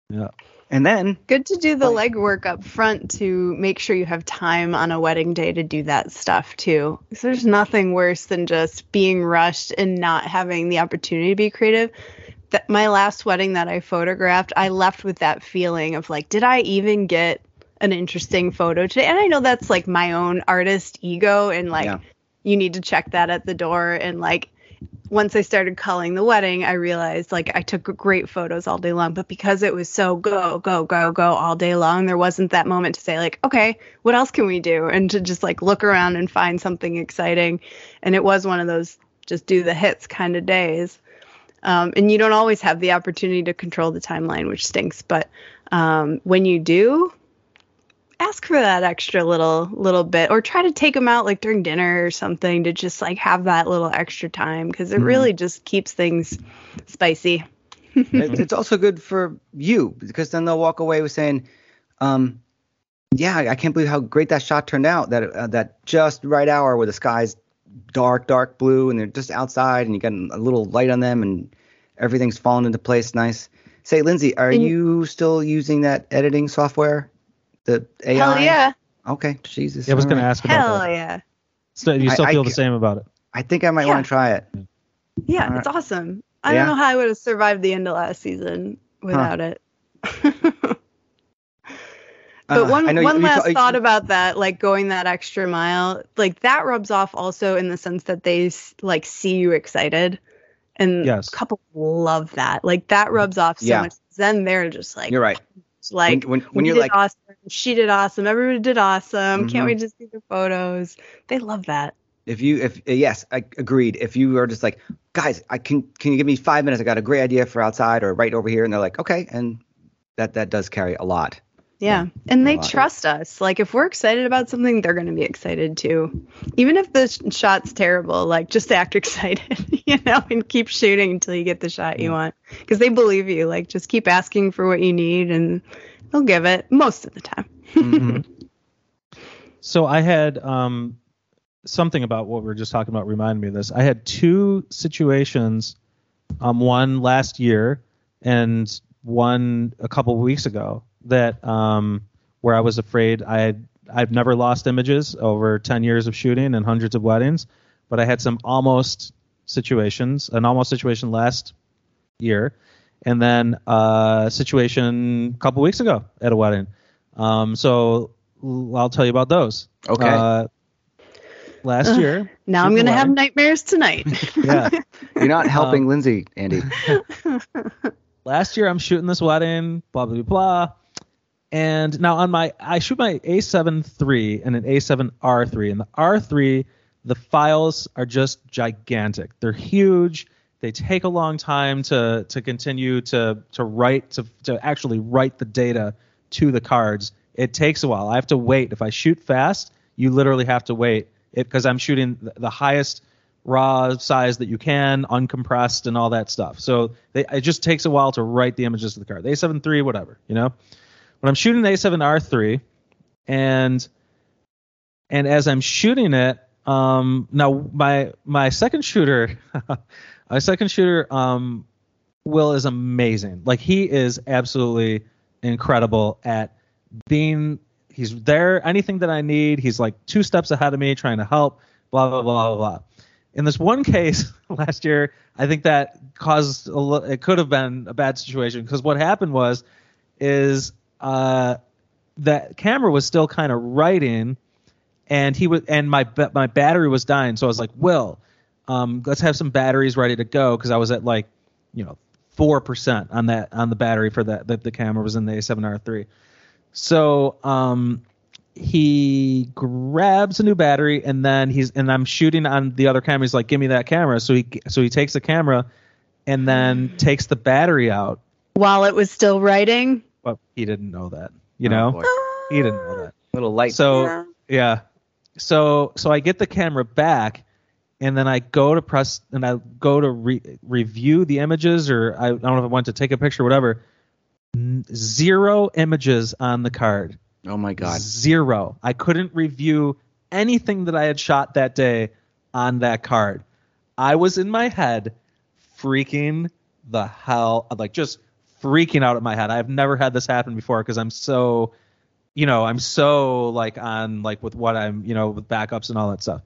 Yeah. And then Good to do the Like- legwork up front to make sure you have time on a wedding day to do that stuff too. 'Cause there's nothing worse than just being rushed and not having the opportunity to be creative. That my last wedding that I photographed, I left with that feeling of like, did I even get an interesting photo today? And I know that's like my own artist ego and like Yeah. you need to check that at the door and like once I started calling the wedding, I realized like I took great photos all day long, but because it was so go, go, go, go all day long, there wasn't that moment to say, like, okay, what else can we do? And to just like look around and find something exciting. And it was one of those just do the hits kind of days. Um, and you don't always have the opportunity to control the timeline, which stinks. But um, when you do, ask for that extra little little bit or try to take them out like during dinner or something to just like have that little extra time because it Mhm. really just keeps things spicy it's also good for you because then they'll walk away with saying, um, "Yeah, I can't believe how great that shot turned out. That uh, that just right hour where the sky's dark, dark blue, and they're just outside, and you got a little light on them, and everything's falling into place nice." Say, Lindsay, are And- you still using that editing software, the AI? hell yeah Okay, Jesus. Yeah, I was all going to ask about hell that. yeah So you still I feel the same about it? I think I might Yeah. want to try it. yeah All it's awesome i Yeah. don't know how i would have survived the end of last season without it But Uh, one you- one last thought about that, like going that extra mile, like that rubs off also in the sense that they like see you excited, and Yes. couples love that. Like that rubs off so Yeah. much. Then they're just like, You're right. like when, when, when you're like, awesome, she did awesome, everybody did awesome. Mhm. Can't we just see the photos? They love that. if you if uh, yes i agreed if you are just like guys i can can you give me five minutes i got a great idea for outside or right over here and they're like okay and that that does carry a lot Yeah. And they trust us. Like if we're excited about something, they're going to be excited too. Even if the sh- shot's terrible, like just act excited, you know, and keep shooting until you get the shot you want. Cuz they believe you. Like just keep asking for what you need and they'll give it most of the time. Mhm. So I had um, something about what we were just talking about reminded me of this. I had two situations, um, one last year and one a couple weeks ago that um, where I was afraid I had I've never lost images over 10 years of shooting and hundreds of weddings, but I had some almost situations, an almost situation last year, and then a situation a couple weeks ago at a wedding. Um, so I'll tell you about those. Okay. Uh, last Ugh. year. Now I'm going to have nightmares tonight. Yeah. you're not helping Um, lindsay andy last year I'm shooting this wedding, blah blah blah. And now on my I shoot my A7 III and an A7 R3. And the R3, the files are just gigantic. They're huge. They take a long time to to continue to to write to to actually write the data to the cards. It takes a while. I have to wait. If I shoot fast, you literally have to wait because I'm shooting the- highest raw size that you can, uncompressed and all that stuff. So they, it just takes a while to write the images to the card. The A7 III, whatever, you know. When I'm shooting the A7R3, and and as I'm shooting it, um, now my my second shooter, my second shooter, um, Will is amazing. Like he is absolutely incredible at being. He's there. Anything that I need, he's like two steps ahead of me, trying to help. Blah blah blah blah blah. In this one case last year, I think that caused a it could have been a bad situation because what happened was is uh, that camera was still kind of writing, and he was and my my battery was dying. So I was like, Will, um, let's have some batteries ready to go because I was at like, you know, four percent on that on the battery for that that the camera was in the A7R3. So um, he grabs a new battery and then he's and I'm shooting on the other camera. He's like, give me that camera. So he so he takes the camera and then takes the battery out. While it was still writing. But he didn't know that, you Oh, know. boy. he didn't know that. little light So Yeah. yeah. So so I get the camera back and then I go to press and I go to re- review the images or I, I don't know if I want to take a picture or whatever. N- Zero images on the card. oh my god Zero. I couldn't review anything that I had shot that day on that card. I was in my head freaking the hell, like just freaking out of my head. I've never had this happen before because I'm so, you know, I'm so like on like with what I'm, you know, with backups and all that stuff.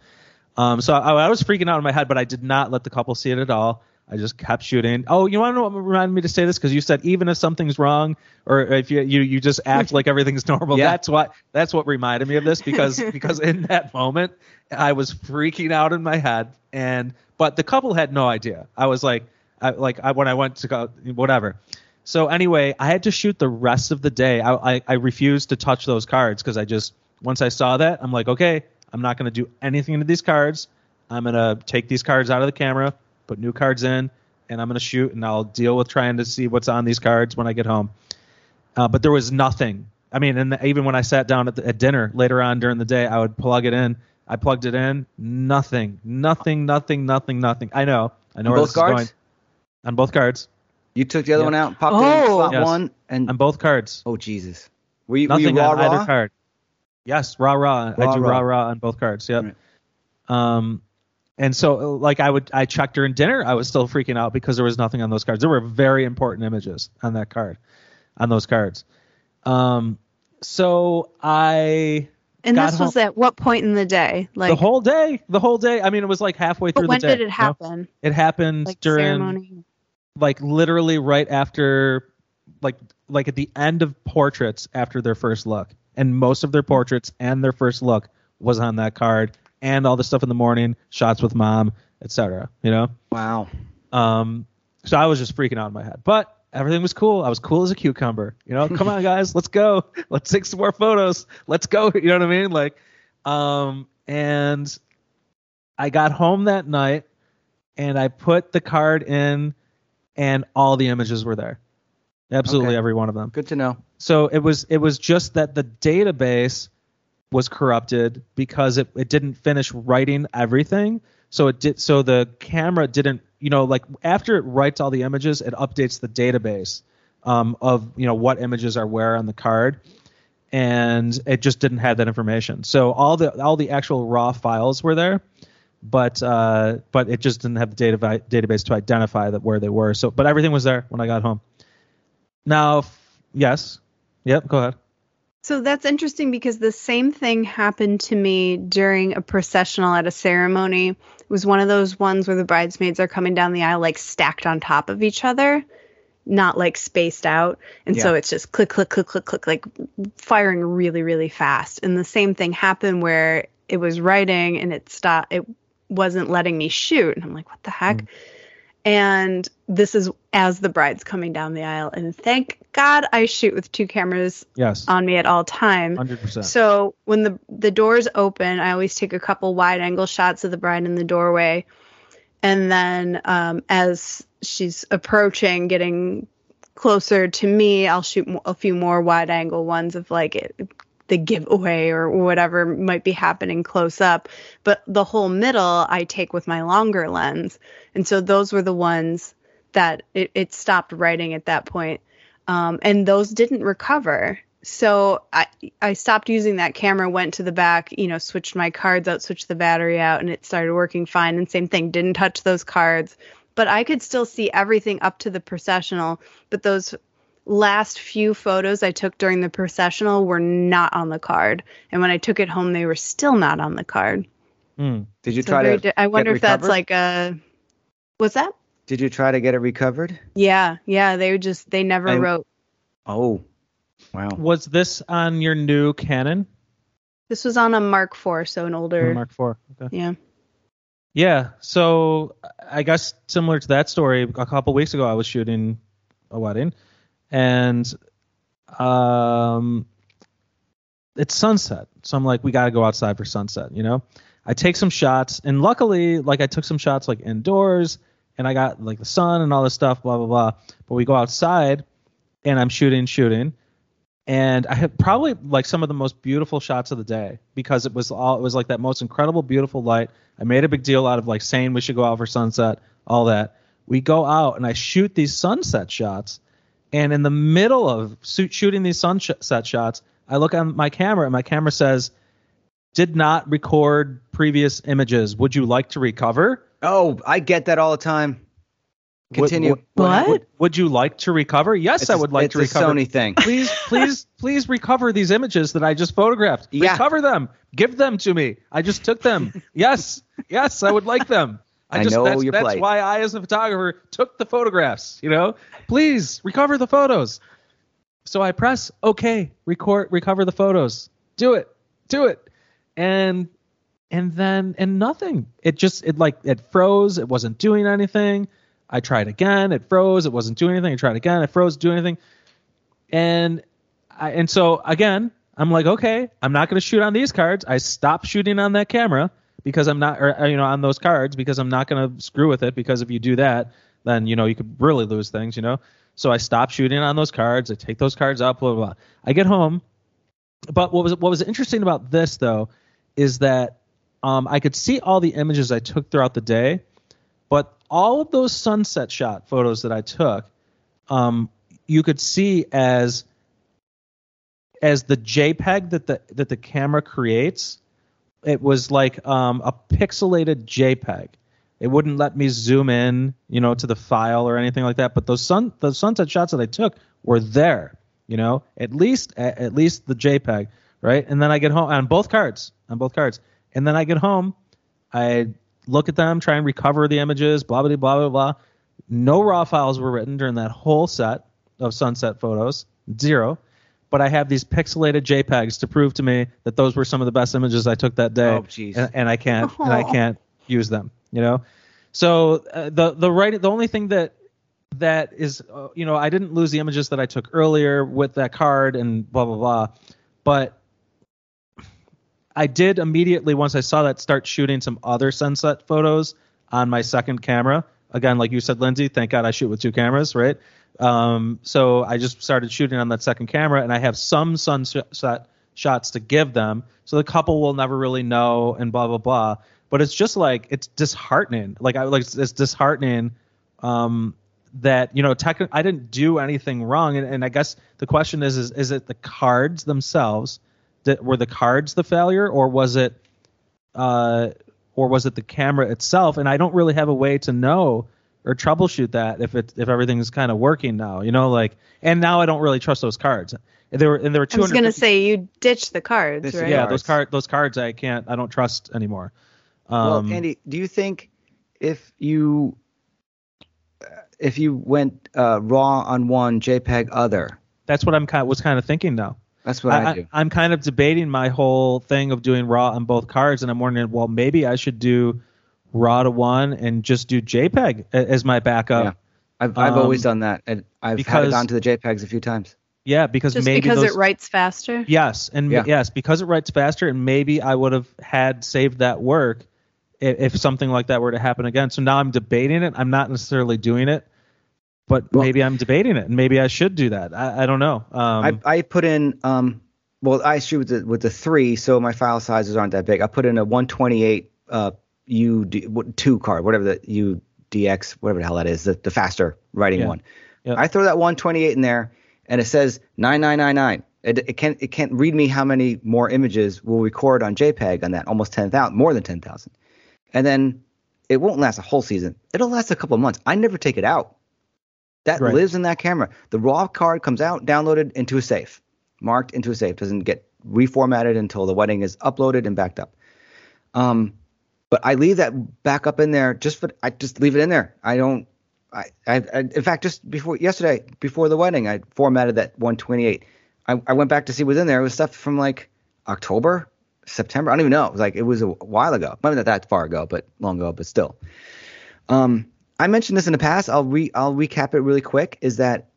Um, so I, I was freaking out in my head, but I did not let the couple see it at all. I just kept shooting. Oh, you want to know what reminded me to say this? Because you said even if something's wrong, or if you you, you just act like everything's normal. Yeah. That's what that's what reminded me of this because because in that moment I was freaking out in my head, and but the couple had no idea. I was like, I, like I, when I went to go whatever. So anyway, I had to shoot the rest of the day. I I, I refused to touch those cards because I just once I saw that I'm like, okay, I'm not going to do anything to these cards. I'm going to take these cards out of the camera, put new cards in, and I'm going to shoot, and I'll deal with trying to see what's on these cards when I get home. Uh, but there was nothing. I mean, and even when I sat down at, the, at dinner later on during the day, I would plug it in. I plugged it in. Nothing. Nothing. Nothing. Nothing. Nothing. I know. I know On where both this cards? is going. On both cards. You took the other Yeah. one out, popped it in Oh. slot Yes. one, and On both cards. oh Jesus, were you, were Nothing you raw on raw? either card. Yes, raw raw. I do raw. raw raw on both cards. Yep. Right. Um, and so like I would I checked during dinner. I was still freaking out because there was nothing on those cards. There were very important images on that card, on those cards. Um, so I And got this was at what point in the day? Like, the whole day, the whole day. I mean, it was like halfway through but when the day. When did it you know? happen? It happened Like during ceremony. Like literally right after like like at the end of portraits after their first look. And most of their portraits and their first look was on that card. And all the stuff in the morning shots with mom etc you know? Wow. um so i was just freaking out in my head. But everything was cool. I was cool as a cucumber. You know come on guys let's go. Let's take some more photos. Let's go. You know what i mean? Like um and i got home that night and i put the card in and all the images were there. Absolutely Okay. every one of them. Good to know. so it was it was just that the database was corrupted because it, it didn't finish writing everything. So it did so the camera didn't you know like after it writes all the images it updates the database um, of you know what images are where on the card. And it just didn't have that information. So all the all the actual raw files were there but uh, but it just didn't have the data database to identify that where they were so but everything was there when i got home now f- yes yep go ahead So that's interesting because the same thing happened to me during a processional at a ceremony. It was one of those ones where the bridesmaids are coming down the aisle like stacked on top of each other, not like spaced out. And so it's just click, click, click, click, click, like firing really, really fast. And the same thing happened where it was writing and it stopped. It wasn't letting me shoot. And I'm like, what the heck? And this is as the bride's coming down the aisle. And thank God I shoot with two cameras yes on me at all time. 100% So when the the doors open, I always take a couple wide angle shots of the bride in the doorway, and then um, as she's approaching, getting closer to me, I'll shoot a few more wide angle ones of like it, the giveaway or whatever might be happening close up. But the whole middle, I take with my longer lens, and so those were the ones that it, it stopped writing at that point um, and those didn't recover. So I I stopped using that camera, went to the back, you know, switched my cards out, switched the battery out, and it started working fine. And same thing, didn't touch those cards, but I could still see everything up to the processional. But those last few photos I took during the processional were not on the card, and when I took it home, they were still not on the card. Mm. Did you So try to? di- I wonder get if that's like a. What's that? Did you try to get it recovered? Yeah, yeah. They just they never And- wrote. Oh, wow. was this on your new canon This was on a Mark IV, so an older. mark 4 okay Yeah. Yeah. So I guess similar to that story, a couple weeks ago, I was shooting a wedding, and um, it's sunset. So I'm like, we got to go outside for sunset. You know, I take some shots, and luckily, like I took some shots like indoors, and I got like the sun and all this stuff, blah blah blah. But we go outside, and I'm shooting, shooting. And I had probably like some of the most beautiful shots of the day because it was all it was like that most incredible, beautiful light. I made a big deal out of like saying we should go out for sunset, all that. We go out and I shoot these sunset shots, and in the middle of shoot, shooting these sunset shots, I look on my camera and my camera says, "Did not record previous images. Would you like to recover?" Oh, I get that all the time. Continue. Would, What? Would, would you like to recover? Yes, It's I a- would like it's to a recover. Sony thing. please, please, please recover these images that I just photographed. Yeah. Recover them. Give them to me. I just took them. yes, yes, I would like them. I just, know that's, your that's plight. why I, as a photographer, took the photographs. You know, please recover the photos. So I press OK, record, recover the photos. Do it, do it, and and then and nothing. It just it like it froze. It wasn't doing anything. I tried again. It froze. It wasn't doing anything. I tried again. It froze. Doing anything. And I, and so again, I'm like, okay, I'm not going to shoot on these cards. I stopped shooting on that camera because I'm not, or uh, you know, on those cards because I'm not going to screw with it. Because if you do that, then you know you could really lose things. You know. So I stop shooting on those cards. I take those cards out. Blah blah blah. I get home, but what was what was interesting about this though is that um, I could see all the images I took throughout the day, but all of those sunset shot photos that I took, um, you could see as as the JPEG that the that the camera creates. It was like um, a pixelated JPEG. It wouldn't let me zoom in, you know, to the file or anything like that. But those sun those sunset shots that I took were there, you know, at least at, at least the JPEG, right? And then I get home on both cards, on both cards, and then I get home, I look at them, try and recover the images, blah blah blah blah blah. No raw files were written during that whole set of sunset photos, zero. But I have these pixelated JPEGs to prove to me that those were some of the best images I took that day, Oh, jeez. and, and I can't and I can't use them. You know, so uh, the the right the only thing that that is uh, you know I didn't lose the images that I took earlier with that card and blah blah blah, but I did immediately once I saw that start shooting some other sunset photos on my second camera. Again, like you said, Lindsay, thank God I shoot with two cameras, right? Um, so I just started shooting on that second camera, and I have some sunset shots to give them. So the couple will never really know, and blah blah blah. But it's just like it's disheartening. Like I like it's disheartening um, that you know tech, I didn't do anything wrong, and, and I guess the question is, is is it the cards themselves that were the cards the failure, or was it uh, or was it the camera itself? And I don't really have a way to know or troubleshoot that if it if everything's kind of working now, you know, like and now I don't really trust those cards. And there were and there were I was gonna say you ditched the cards, This- right? yeah, cards. those card those cards I can't I don't trust anymore. Um, well, Andy, do you think if you if you went uh, raw on one, JPEG other? that's what I'm kind was kind of thinking now. That's what I, do. I'm kind of debating my whole thing of doing raw on both cards, and I'm wondering, well, maybe I should do raw to one and just do JPEG as my backup. Yeah. I've I've always Um, done that, and I've had it gone to the JPEGs a few times. Yeah, because Just maybe because those, it writes faster. Yes, and Yeah. yes, because it writes faster, and maybe I would have had saved that work if, if something like that were to happen again. So now I'm debating it. I'm not necessarily doing it, but Well- maybe I'm debating it, and maybe I should do that. I, I don't know. Um, I I put in um well I shoot with the with the three, so my file sizes aren't that big. I put in a 128 uh What- two card, whatever the UDX, whatever the hell that is, the, the faster writing Yeah. one. I throw that 128 in there, and it says 9999. It, it can't it can't read me how many more images will record on JPEG on that almost 10,000 more than 10,000, and then it won't last a whole season. It'll last a couple of months. I never take it out. That Right. lives in that camera. The raw card comes out, downloaded into a safe, marked into a safe. Doesn't get reformatted until the wedding is uploaded and backed up. Um, but I leave that back up in there just for I just leave it in there. I don't. I, I, I in fact just before yesterday before the wedding I formatted that 128. I, I went back to see what's in there. It was stuff from like October, September. I don't even know. It was like it was a while ago. Maybe not that far ago, but long ago. But still. Um, I mentioned this in the past. I'll re I'll recap it really quick. Is that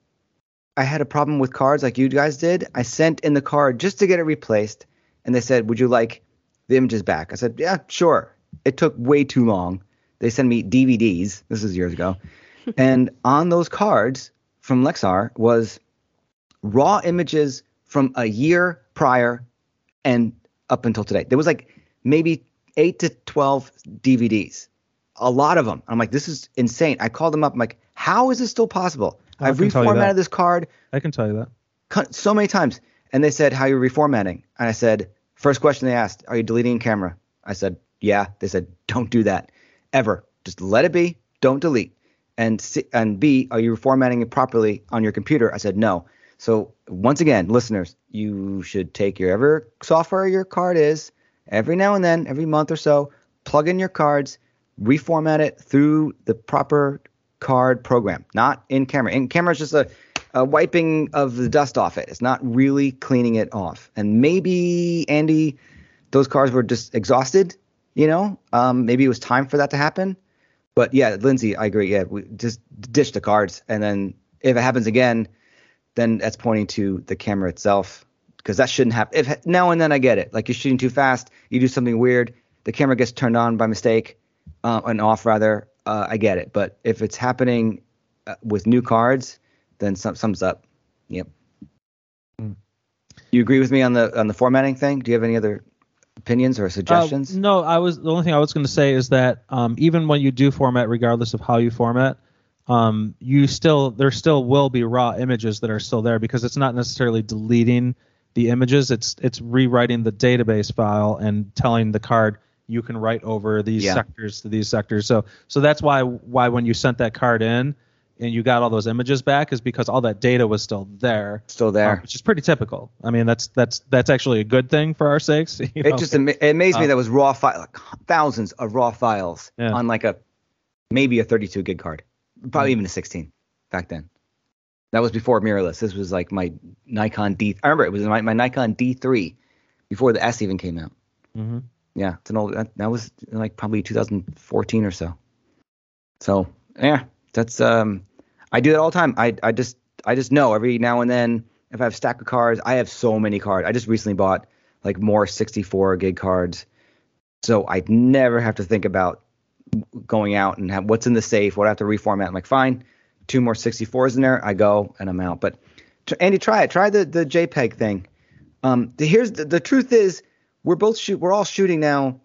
I had a problem with cards like you guys did. I sent in the card just to get it replaced, and they said, "Would you like the images back?" I said, "Yeah, sure." It took way too long. They sent me DVDs. This is years ago, and on those cards from Lexar was raw images from a year prior and up until today. There was like maybe eight to twelve DVDs, a lot of them. I'm like, this is insane. I called them up. I'm like, how is this still possible? I've can tell you that. reformatted this card I can tell you that. so many times. And they said, How are you reformatting? And I said, First question they asked, Are you deleting camera? I said, Yeah. They said, Don't do that ever. Just let it be. Don't delete. And C- and B, are you formatting it properly on your computer? I said, No. So once again, listeners, you should take your ever software your card is every now and then, every month or so, plug in your cards, reformat it through the proper card program, not in camera. In camera is just a, a wiping of the dust off it. It's not really cleaning it off. And maybe Andy, those cards were just exhausted. You know, um, maybe it was time for that to happen. But yeah, Lindsay, I agree. Yeah, we just ditch the cards, and then if it happens again, then that's pointing to the camera itself because that shouldn't happen. If now and then I get it, like you're shooting too fast, you do something weird, the camera gets turned on by mistake, uh, and off rather. Uh, I get it, but if it's happening uh, with new cards, then some sums up. Yep. Hmm. You agree with me on the on the formatting thing? Do you have any other opinions or suggestions? Uh, no, I was the only thing I was going to say is that um, even when you do format, regardless of how you format, um, you still there still will be raw images that are still there because it's not necessarily deleting the images. It's it's rewriting the database file and telling the card you can write over these Yeah. sectors to these sectors. So so that's why why when you sent that card in and you got all those images back is because all that data was still there. Still there. um, which is pretty typical. I mean, that's that's that's actually a good thing for our sakes. you know? It just it amazed me Uh, that was raw file, like thousands of raw files Yeah. on like a maybe a 32 gig card, probably even a 16 back then. That was before mirrorless. This was like my Nikon D. I remember it was my, my Nikon D3 before the S even came out. Mhm. Yeah, it's an old. That, that was like probably 2014 or so. So yeah, that's um, I do that all the time. I I just I just know every now and then if I have a stack of cards, I have so many cards. I just recently bought like more 64 gig cards, so I never have to think about going out and have what's in the safe, what I have to reformat. I'm like, fine, two more 64s in there, I go and I'm out. But Andy, try it. Try the the JPEG thing. Um, the, here's the, the truth is we're both shoot we're all shooting now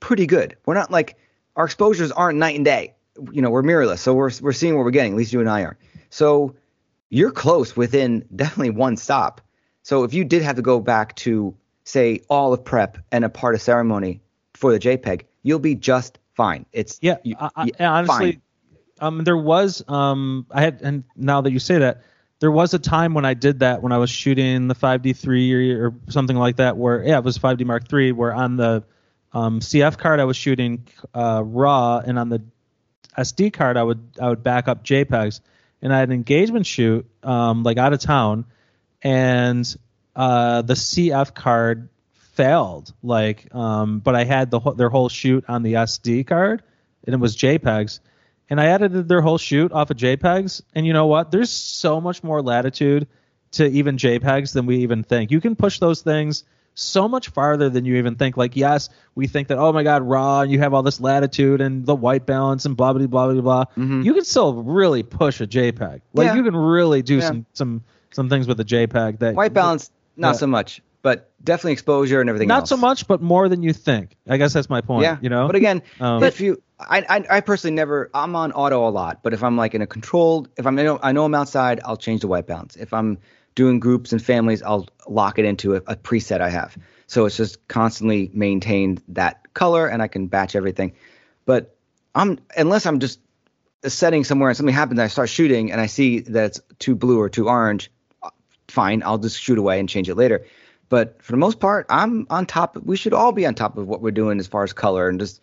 pretty good. We're not like our exposures aren't night and day. You know, we're mirrorless, so we're we're seeing what we're getting. At least you and I are. So you're close within definitely one stop. So if you did have to go back to say all of prep and a part of ceremony for the JPEG, you'll be just fine. It's Yeah, you- I, I, honestly, fine. um, there was um, I had, and now that you say that, there was a time when I did that when I was shooting the 5D3 or, or something like that, where yeah, it was 5D Mark III, where on the um, CF card I was shooting uh, RAW, and on the SD card I would I would back up JPEGs, and I had an engagement shoot um, like out of town, and uh, the CF card failed. Like, um, but I had the their whole shoot on the SD card, and it was JPEGs. And I edited their whole shoot off of JPEGs. And you know what? There's so much more latitude to even JPEGs than we even think. You can push those things so much farther than you even think. Like, yes, we think that, oh my God, raw, and you have all this latitude and the white balance and blah, blah, blah, blah, blah. You can still really push a JPEG. Like, Mm-hmm. Yeah. you can really do Yeah. some, some, some things with a JPEG that white balance not so much, but definitely exposure and everything not else. so much, but more than you think. I guess that's my point. Yeah, you know. But again, Um, if you, I, I, I personally never, I'm on auto a lot. But if I'm like in a controlled, if I'm, I know, I know I'm outside, I'll change the white balance. If I'm doing groups and families, I'll lock it into a, a preset I have. So it's just constantly maintained that color, and I can batch everything. But I'm unless I'm just setting somewhere and something happens, I start shooting and I see that it's too blue or too orange. uh, Fine, I'll just shoot away and change it later. But for the most part, I'm on top. We should all be on top of what we're doing as far as color and just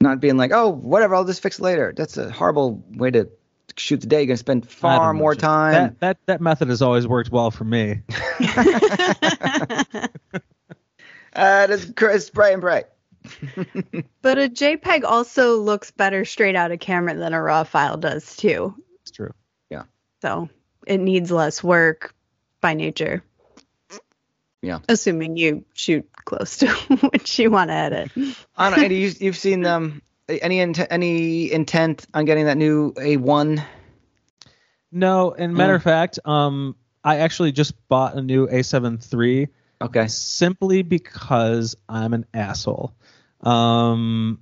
not being like, oh, whatever, I'll just fix it later. That's a horrible way to shoot the day. You're gonna spend far more Jim. time. That, that that method has always worked well for me. Uh, that's Chris, bright and bright. But a JPEG also looks better straight out of camera than a raw file does too. It's true. Yeah. So it needs less work by nature. Yeah. Assuming you shoot close to what you want to edit. I don't know, Andy, you, you've seen um any int- any intent on getting that new A1? No, and matter Mm. of fact, um, I actually just bought a new A7 III Okay. simply because I'm an asshole. Um,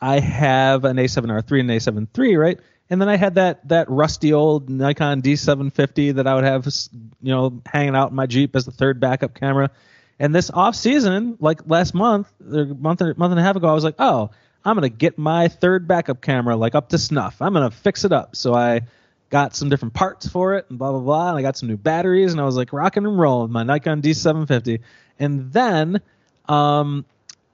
I have an A7R3 and an A7 III, right? And then I had that that rusty old Nikon D750 that I would have, you know, hanging out in my Jeep as the third backup camera. And this off season, like last month, or month month and a half ago, I was like, oh, I'm gonna get my third backup camera like up to snuff. I'm gonna fix it up. So I got some different parts for it and blah blah blah. And I got some new batteries and I was like rocking and rolling my Nikon D750. And then um,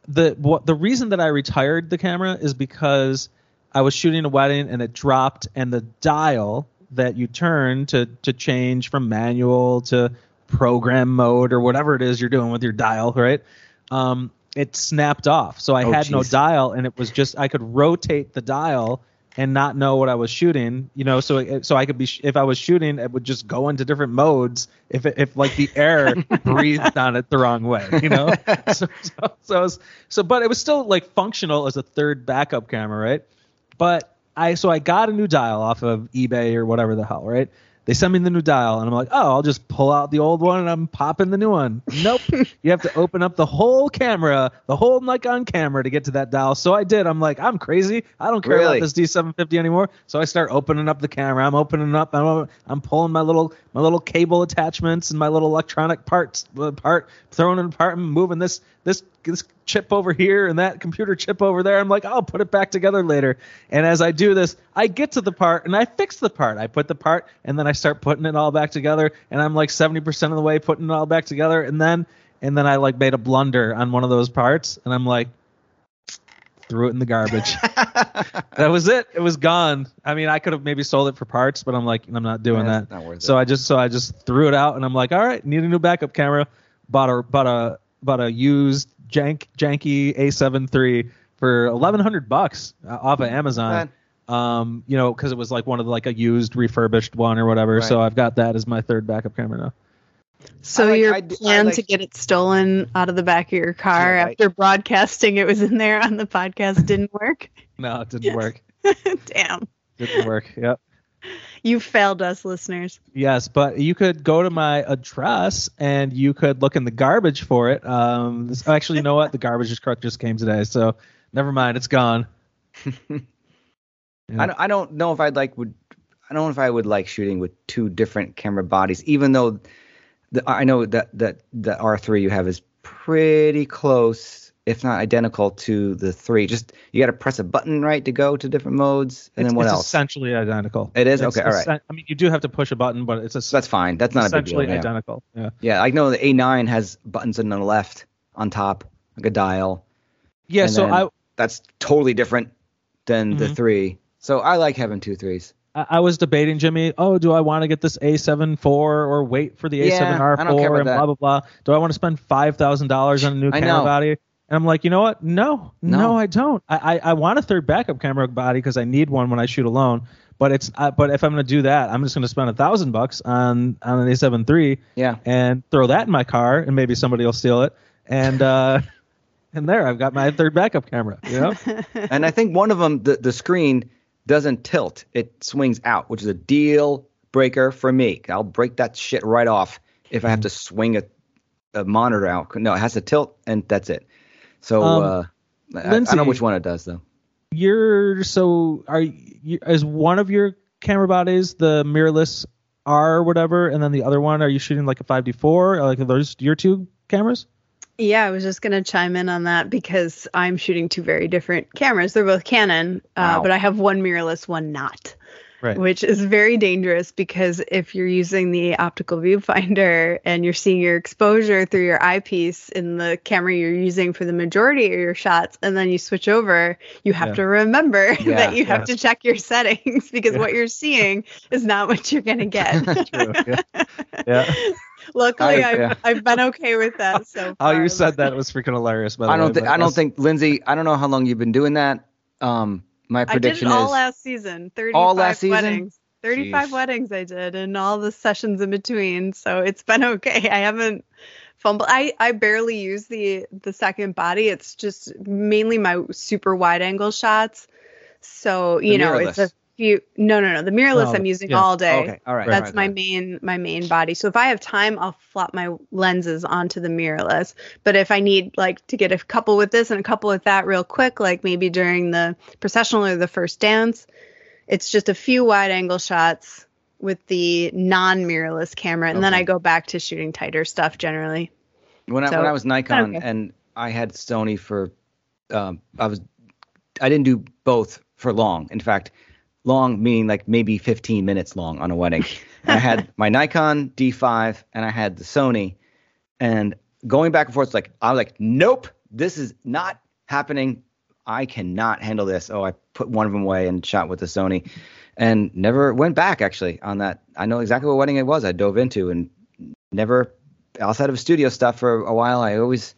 the what the reason that I retired the camera is because I was shooting a wedding and it dropped, and the dial that you turn to to change from manual to program mode or whatever it is you're doing with your dial, right? Um, it snapped off, so I Oh, had no dial, and it was just I could rotate the dial and not know what I was shooting, you know. So it- so I could be sh- if I was shooting, it would just go into different modes if it, if like the air breathed on it the wrong way, you know. so so so, was, so but it was still like functional as a third backup camera, right? But I so I got a new dial off of eBay or whatever the hell, right? They send me the new dial, and I'm like, oh, I'll just pull out the old one and I'm popping the new one. Nope, you have to open up the whole camera, the whole Nikon camera to get to that dial. So I did. I'm like, I'm crazy. I don't care Really? about this D750 anymore. So I start opening up the camera. I'm opening up. I'm, I'm pulling my little my little cable attachments and my little electronic parts uh, part, throwing it apart, and moving this this this chip over here and that computer chip over there. I'm like, I'll put it back together later. And as I do this, I get to the part and I fix the part. I put the part and then I start putting it all back together. And I'm like 70% of the way putting it all back together. And then and then I like made a blunder on one of those parts and I'm like threw it in the garbage. that was it. It was gone. I mean, I could have maybe sold it for parts, but I'm like, I'm not doing Yeah, that. not worth so it. I just so I just threw it out, and I'm like, all right, need a new backup camera. Bought a bought a bought a used jank janky A7 III for 1100 bucks uh, off of Amazon. Um, you know, because it was like one of the, like a used refurbished one or whatever. So I've got that as my third backup camera now. So I like- your I d- I plan like- to get it stolen out of the back of your car Yeah, I- after broadcasting it was in there on the podcast didn't work? No, it didn't work. Damn. Didn't work. Yep. You failed us, listeners. Yes, but you could go to my address and you could look in the garbage for it. Um, this, actually, you know what? The garbage truck just came today, so never mind. It's gone. I don't, I don't know if I'd like would I don't know if I would like shooting with two different camera bodies, even though the, I know that that the R3 you have is pretty close, if not identical to the three. Just you got to press a button right to go to different modes, and it's, then what it's else? essentially identical. It is? It's Okay, all right. I mean, you do have to push a button, but it's a, that's fine. That's not a big deal. essentially identical. Yeah. yeah, I know the A9 has buttons on the left on top, like a dial. Yeah. So I, That's totally different than the Mhm. three. So I like having two threes. I I was debating, Jimmy. Oh, do I want to get this A7 IV or wait for the Yeah, A7R4 I don't care about and that. blah blah blah? Do I want to spend five thousand dollars on a new I camera know. body? And I'm like, you know what? No, no, No. I don't. I, I, I want a third backup camera body because I need one when I shoot alone. But it's uh, but if I'm going to do that, I'm just going to spend a thousand bucks on on an A7 III Yeah. and throw that in my car, and maybe somebody will steal it. And uh, and there, I've got my third backup camera. You know? and I think one of them, the, the screen doesn't tilt; it swings out, which is a deal breaker for me. I'll break that shit right off if I have to swing a, a monitor out. No, it has to tilt, and that's it. So Um, uh, I, I don't know which one it does though. you're so are you is one of your camera bodies the mirrorless R or whatever, and then the other one are you shooting like a 5D4? Like are those your two cameras? Yeah, I was just going to chime in on that because I'm shooting two very different cameras. They're both Canon, uh, Wow. but I have one mirrorless, one not. Right. Which is very dangerous because if you're using the optical viewfinder and you're seeing your exposure through your eyepiece in the camera you're using for the majority of your shots, and then you switch over, you have Yeah. to remember Yeah, that you have yeah. to check your settings because Yeah. what you're seeing is not what you're going to get. Yeah. Yeah. Luckily, I- I've, yeah. I've been okay with that so How you said that was freaking hilarious. By the I don't way, think but I don't think Lindsay. I don't know how long you've been doing that. Um, my I did prediction all is last season. 35 All last season? weddings. 35 Jeez. weddings I did and all the sessions in between. So it's been okay. I haven't fumbled. I, I barely use the the second body. It's just mainly my super wide angle shots. So, you The know, it's a mirrorless. Few no no no. The mirrorless Oh, I'm using yeah. all day. okay. All right. That's all my right. main my main body. So if I have time, I'll flop my lenses onto the mirrorless. But if I need like to get a couple with this and a couple with that real quick, like maybe during the processional or the first dance, it's just a few wide angle shots with the non mirrorless camera, and then I go back to shooting tighter stuff generally. when I when I was Nikon okay. and I had Sony for um, I was I didn't do both for long. In fact, long meaning like maybe 15 minutes long on a wedding. I had my Nikon D5 and I had the Sony and going back and forth like I was like nope, this is not happening. I cannot handle this. Oh, I put one of them away and shot with the Sony, and never went back actually on that. I know exactly what wedding it was. I dove into and never outside of studio stuff for a while. I always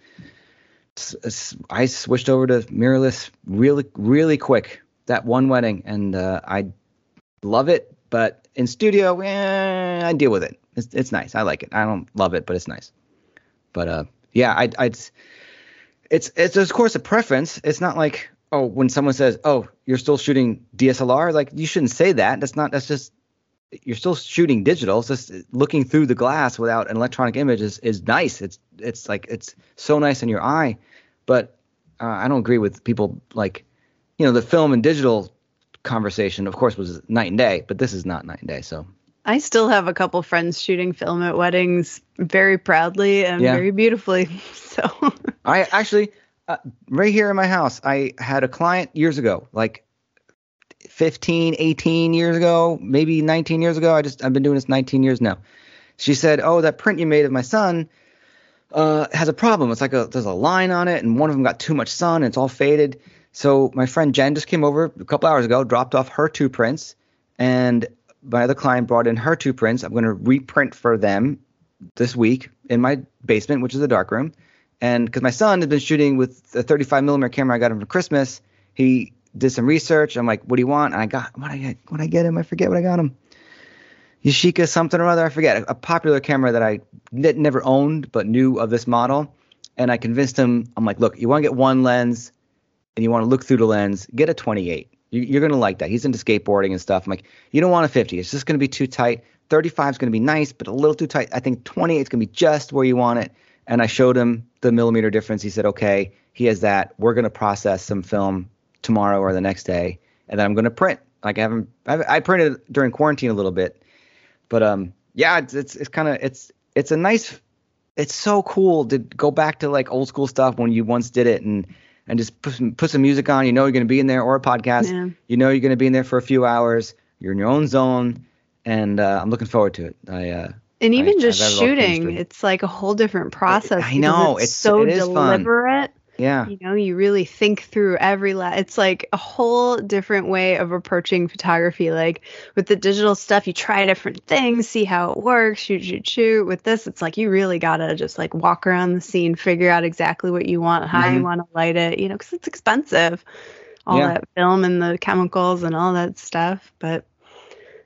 I switched over to mirrorless really really quick that one wedding, and uh, I love it. But in studio, eh, I deal with it. It's, it's nice. I like it. I don't love it, but it's nice. But uh, yeah, I, I'd it's it's of course a preference. It's not like oh when someone says oh you're still shooting DSLR like you shouldn't say that. That's not that's just you're still shooting digital. It's just looking through the glass without an electronic image is, is nice. It's it's like it's so nice in your eye. But uh, I don't agree with people like you know the film and digital conversation. Of course was night and day, but this is not night and day. So I still have a couple friends shooting film at weddings very proudly and Yeah. very beautifully. So I actually, uh, right here in my house, I had a client years ago, like 15, 18 years ago, maybe 19 years ago. I just, I've been doing this 19 years now. She said, Oh, that print you made of my son uh, has a problem. It's like a, there's a line on it, and one of them got too much sun, and it's all faded. So my friend Jen just came over a couple hours ago, dropped off her two prints, and my other client brought in her two prints. I'm going to reprint for them this week in my basement, which is a dark room. And because my son has been shooting with a 35 millimeter camera I got him for Christmas, he did some research. I'm like, "What do you want?" And I got what I get. What I get him? I forget what I got him. Yashica something or other. I forget a, a popular camera that I n- never owned but knew of this model. And I convinced him. I'm like, "Look, you want to get one lens, and you want to look through the lens. Get a 28. You, you're gonna like that. He's into skateboarding and stuff. I'm like, you don't want a 50. It's just gonna be too tight. 35 is gonna be nice, but a little too tight. I think 28 is gonna be just where you want it. And I showed him the millimeter difference. He said, okay, he has that. We're gonna process some film tomorrow or the next day, and then I'm gonna print. Like I haven't, I printed during quarantine a little bit, but um, yeah, it's it's, it's kind of it's it's a nice. It's so cool to go back to like old school stuff when you once did it and and just put some, put some music on. You know you're going to be in there or a podcast. Yeah. You know you're going to be in there for a few hours. You're in your own zone, and uh, I'm looking forward to it. I uh, and even just I've had a lot of shooting, it's like a whole different process. I because know, it's, it's- so it is fun. Yeah You know, you really think through every la- it's like a whole different way of approaching photography. Like with the digital stuff, you try different things, see how it works, shoot, shoot, shoot. With this, it's like you really gotta just like walk around the scene, figure out exactly what you want, how you Mhm. want to light it. You know, because it's expensive, all Yeah. that film and the chemicals and all that stuff. But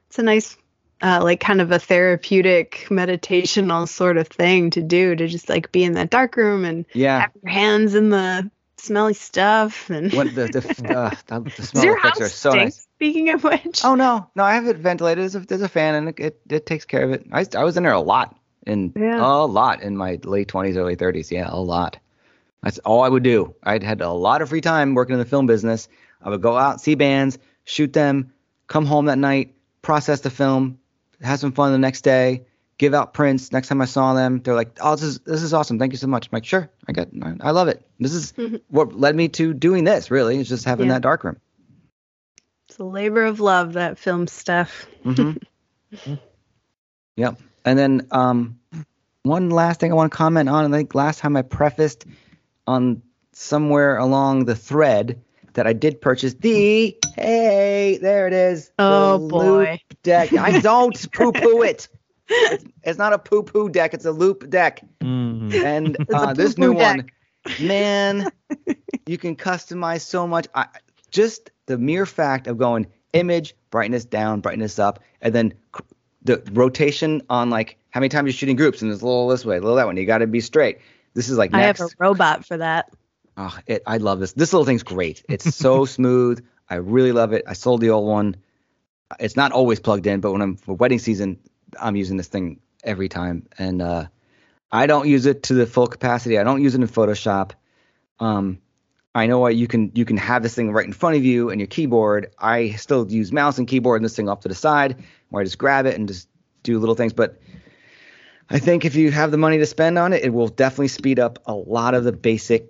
it's a nice. Uh, like kind of a therapeutic meditational sort of thing to do to just like be in that dark room and yeah. have your hands in the smelly stuff and What the the, uh, the, smell your effects house are so stink? nice. Speaking of which, Oh no, no, I have it ventilated. There's a, there's a fan and it, it it takes care of it. I I was in there a lot in Yeah. a lot in my late 20s, early 30s. Yeah, a lot. That's all I would do. I'd had a lot of free time working in the film business. I would go out, see bands, shoot them, come home that night, process the film, have some fun the next day, give out prints. Next time I saw them, they're like, "Oh, this is this is awesome. Thank you so much." I'm like, "Sure, I got, I love it. This is what led me to doing this. Really, is just having Yeah. that dark room." it's a labor of love that film stuff. hmm yep. And then um, one last thing I want to comment on. I think last time I prefaced on somewhere along the thread that I did purchase the hey, there it is. the Oh, boy. Loupedeck. I don't poo poo it. It's, it's not a poo poo deck. It's a Loupedeck. Mm. And uh, this new deck. one, man, you can customize so much. I, just the mere fact of going image, brightness down, brightness up, and then c- the rotation on like how many times you're shooting groups, and it's a little this way, a little that one. You got to be straight. This is like I have a robot for that. Oh, it, I love this. This little thing's great. It's so smooth. I really love it. I sold the old one. It's not always plugged in, but when I'm for wedding season, I'm using this thing every time. And uh, I don't use it to the full capacity. I don't use it in Photoshop. Um, I know what you can you can have this thing right in front of you and your keyboard. I still use mouse and keyboard and this thing off to the side, where I just grab it and just do little things. But I think if you have the money to spend on it, it will definitely speed up a lot of the basic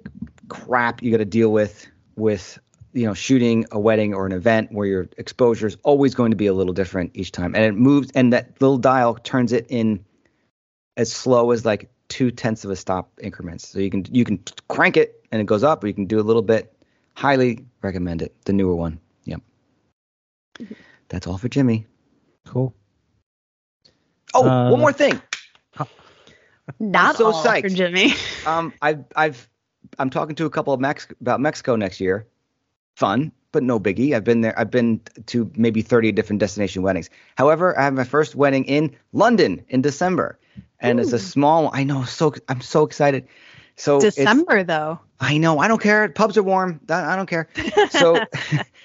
crap you got to deal with with you know shooting a wedding or an event where your exposure is always going to be a little different each time, and it moves and that little dial turns it in as slow as like two tenths of a stop increments. So you can you can crank it and it goes up, or you can do a little bit. Highly recommend it. The newer one. Yep. That's all for Jimmy. Cool. Oh, Uh, one more thing. Not so all for. Jimmy. Um, I've I've I'm talking to a couple of Mex about Mexico next year. Fun, but no biggie. I've been there. I've been to maybe 30 different destination weddings. However, I have my first wedding in London in December, and it's a small. I know. So I'm so excited. So it's- December though. I know. I don't care. Pubs are warm. I don't care. So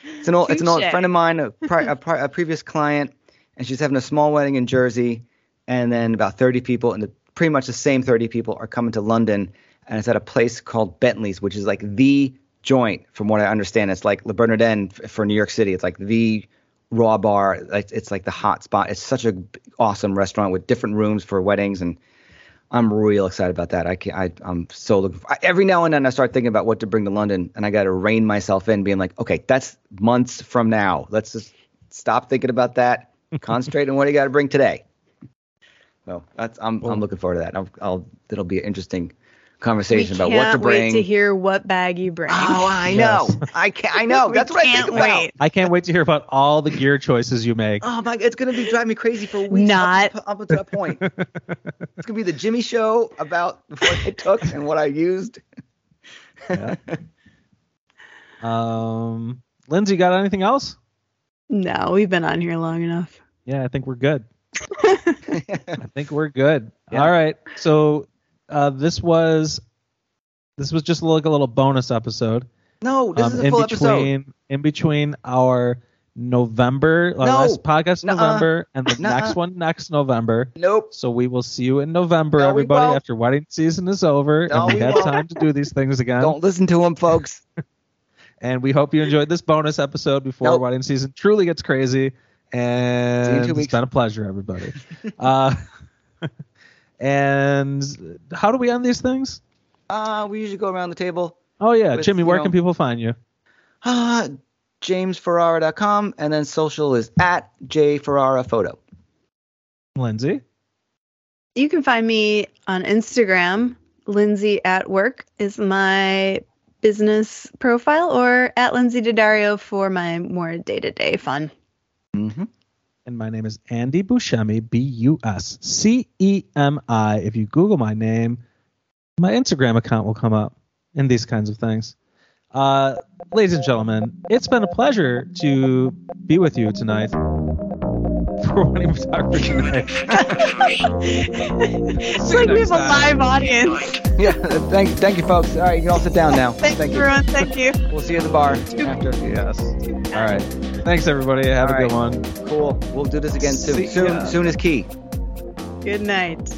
it's an old, it's an old friend of mine, a, pri- a, pri- a previous client, and she's having a small wedding in Jersey, and then about 30 people, and the, pretty much the same 30 people are coming to London, and it's at a place called Bentley's, which is like the joint, from what I understand. It's like Le Bernardin for New York City. It's like the raw bar. It's, it's like the hot spot. It's such a b- awesome restaurant with different rooms for weddings and. I'm real excited about that. I, can, I I'm so looking. For, I, every now and then I start thinking about what to bring to London, and I got to rein myself in, being like, okay, that's months from now. Let's just stop thinking about that. Concentrate on what you got to bring today. So that's I'm I'm looking forward to that. I'll, I'll it'll be an interesting conversation we about what to bring. wait to hear what bag you bring. oh, I Yes. know. I can I know. That's what I can't think about. wait. I can't wait to hear about all the gear choices you make. Oh my! It's gonna be driving me crazy for weeks. Not. up, up until that point. it's gonna be the Jimmy Show about what I took and what I used. Um, Lindsay, got anything else? No, we've been on here long enough. Yeah, I think we're good. I think we're good. All right. So uh, this was this was just like a little bonus episode. no, this um, is a in full episode. between in between our November our No. last podcast in. November and the Nuh-uh. next one next November. Nope. So we will see you in November, No, everybody, after wedding season is over No, and we we have time to do these things again. Don't listen to him, folks. And we hope you enjoyed this bonus episode before Nope. wedding season truly gets crazy. See you in And it's been a pleasure, everybody. uh, and how do we end these things? Uh, we usually go around the table. Oh yeah, With, Jimmy, where know- can people find you? Uh, JamesFerrara.com, and then social is at jferraraphoto. Lindsay. You can find me on Instagram. Lindsay at work is my business profile, or at Lindsay Daddario for my more day to day fun. Mm-hmm. And my name is Andy Buscemi, B U S C E M I. If you Google my name, my Instagram account will come up and these kinds of things. Uh, ladies and gentlemen, it's been a pleasure to be with you tonight for Wedding Photography Wedding Tonight. photographer. it's like we have a live audience. Yeah, thank, thank you, folks. All right, you can all sit down now. Thanks, thank you. everyone. Thank you. We'll see you at the bar after. Yes. All right. Thanks, everybody. Have All a good one. Cool. We'll do this again soon. See Soon, ya. soon is key. Good night.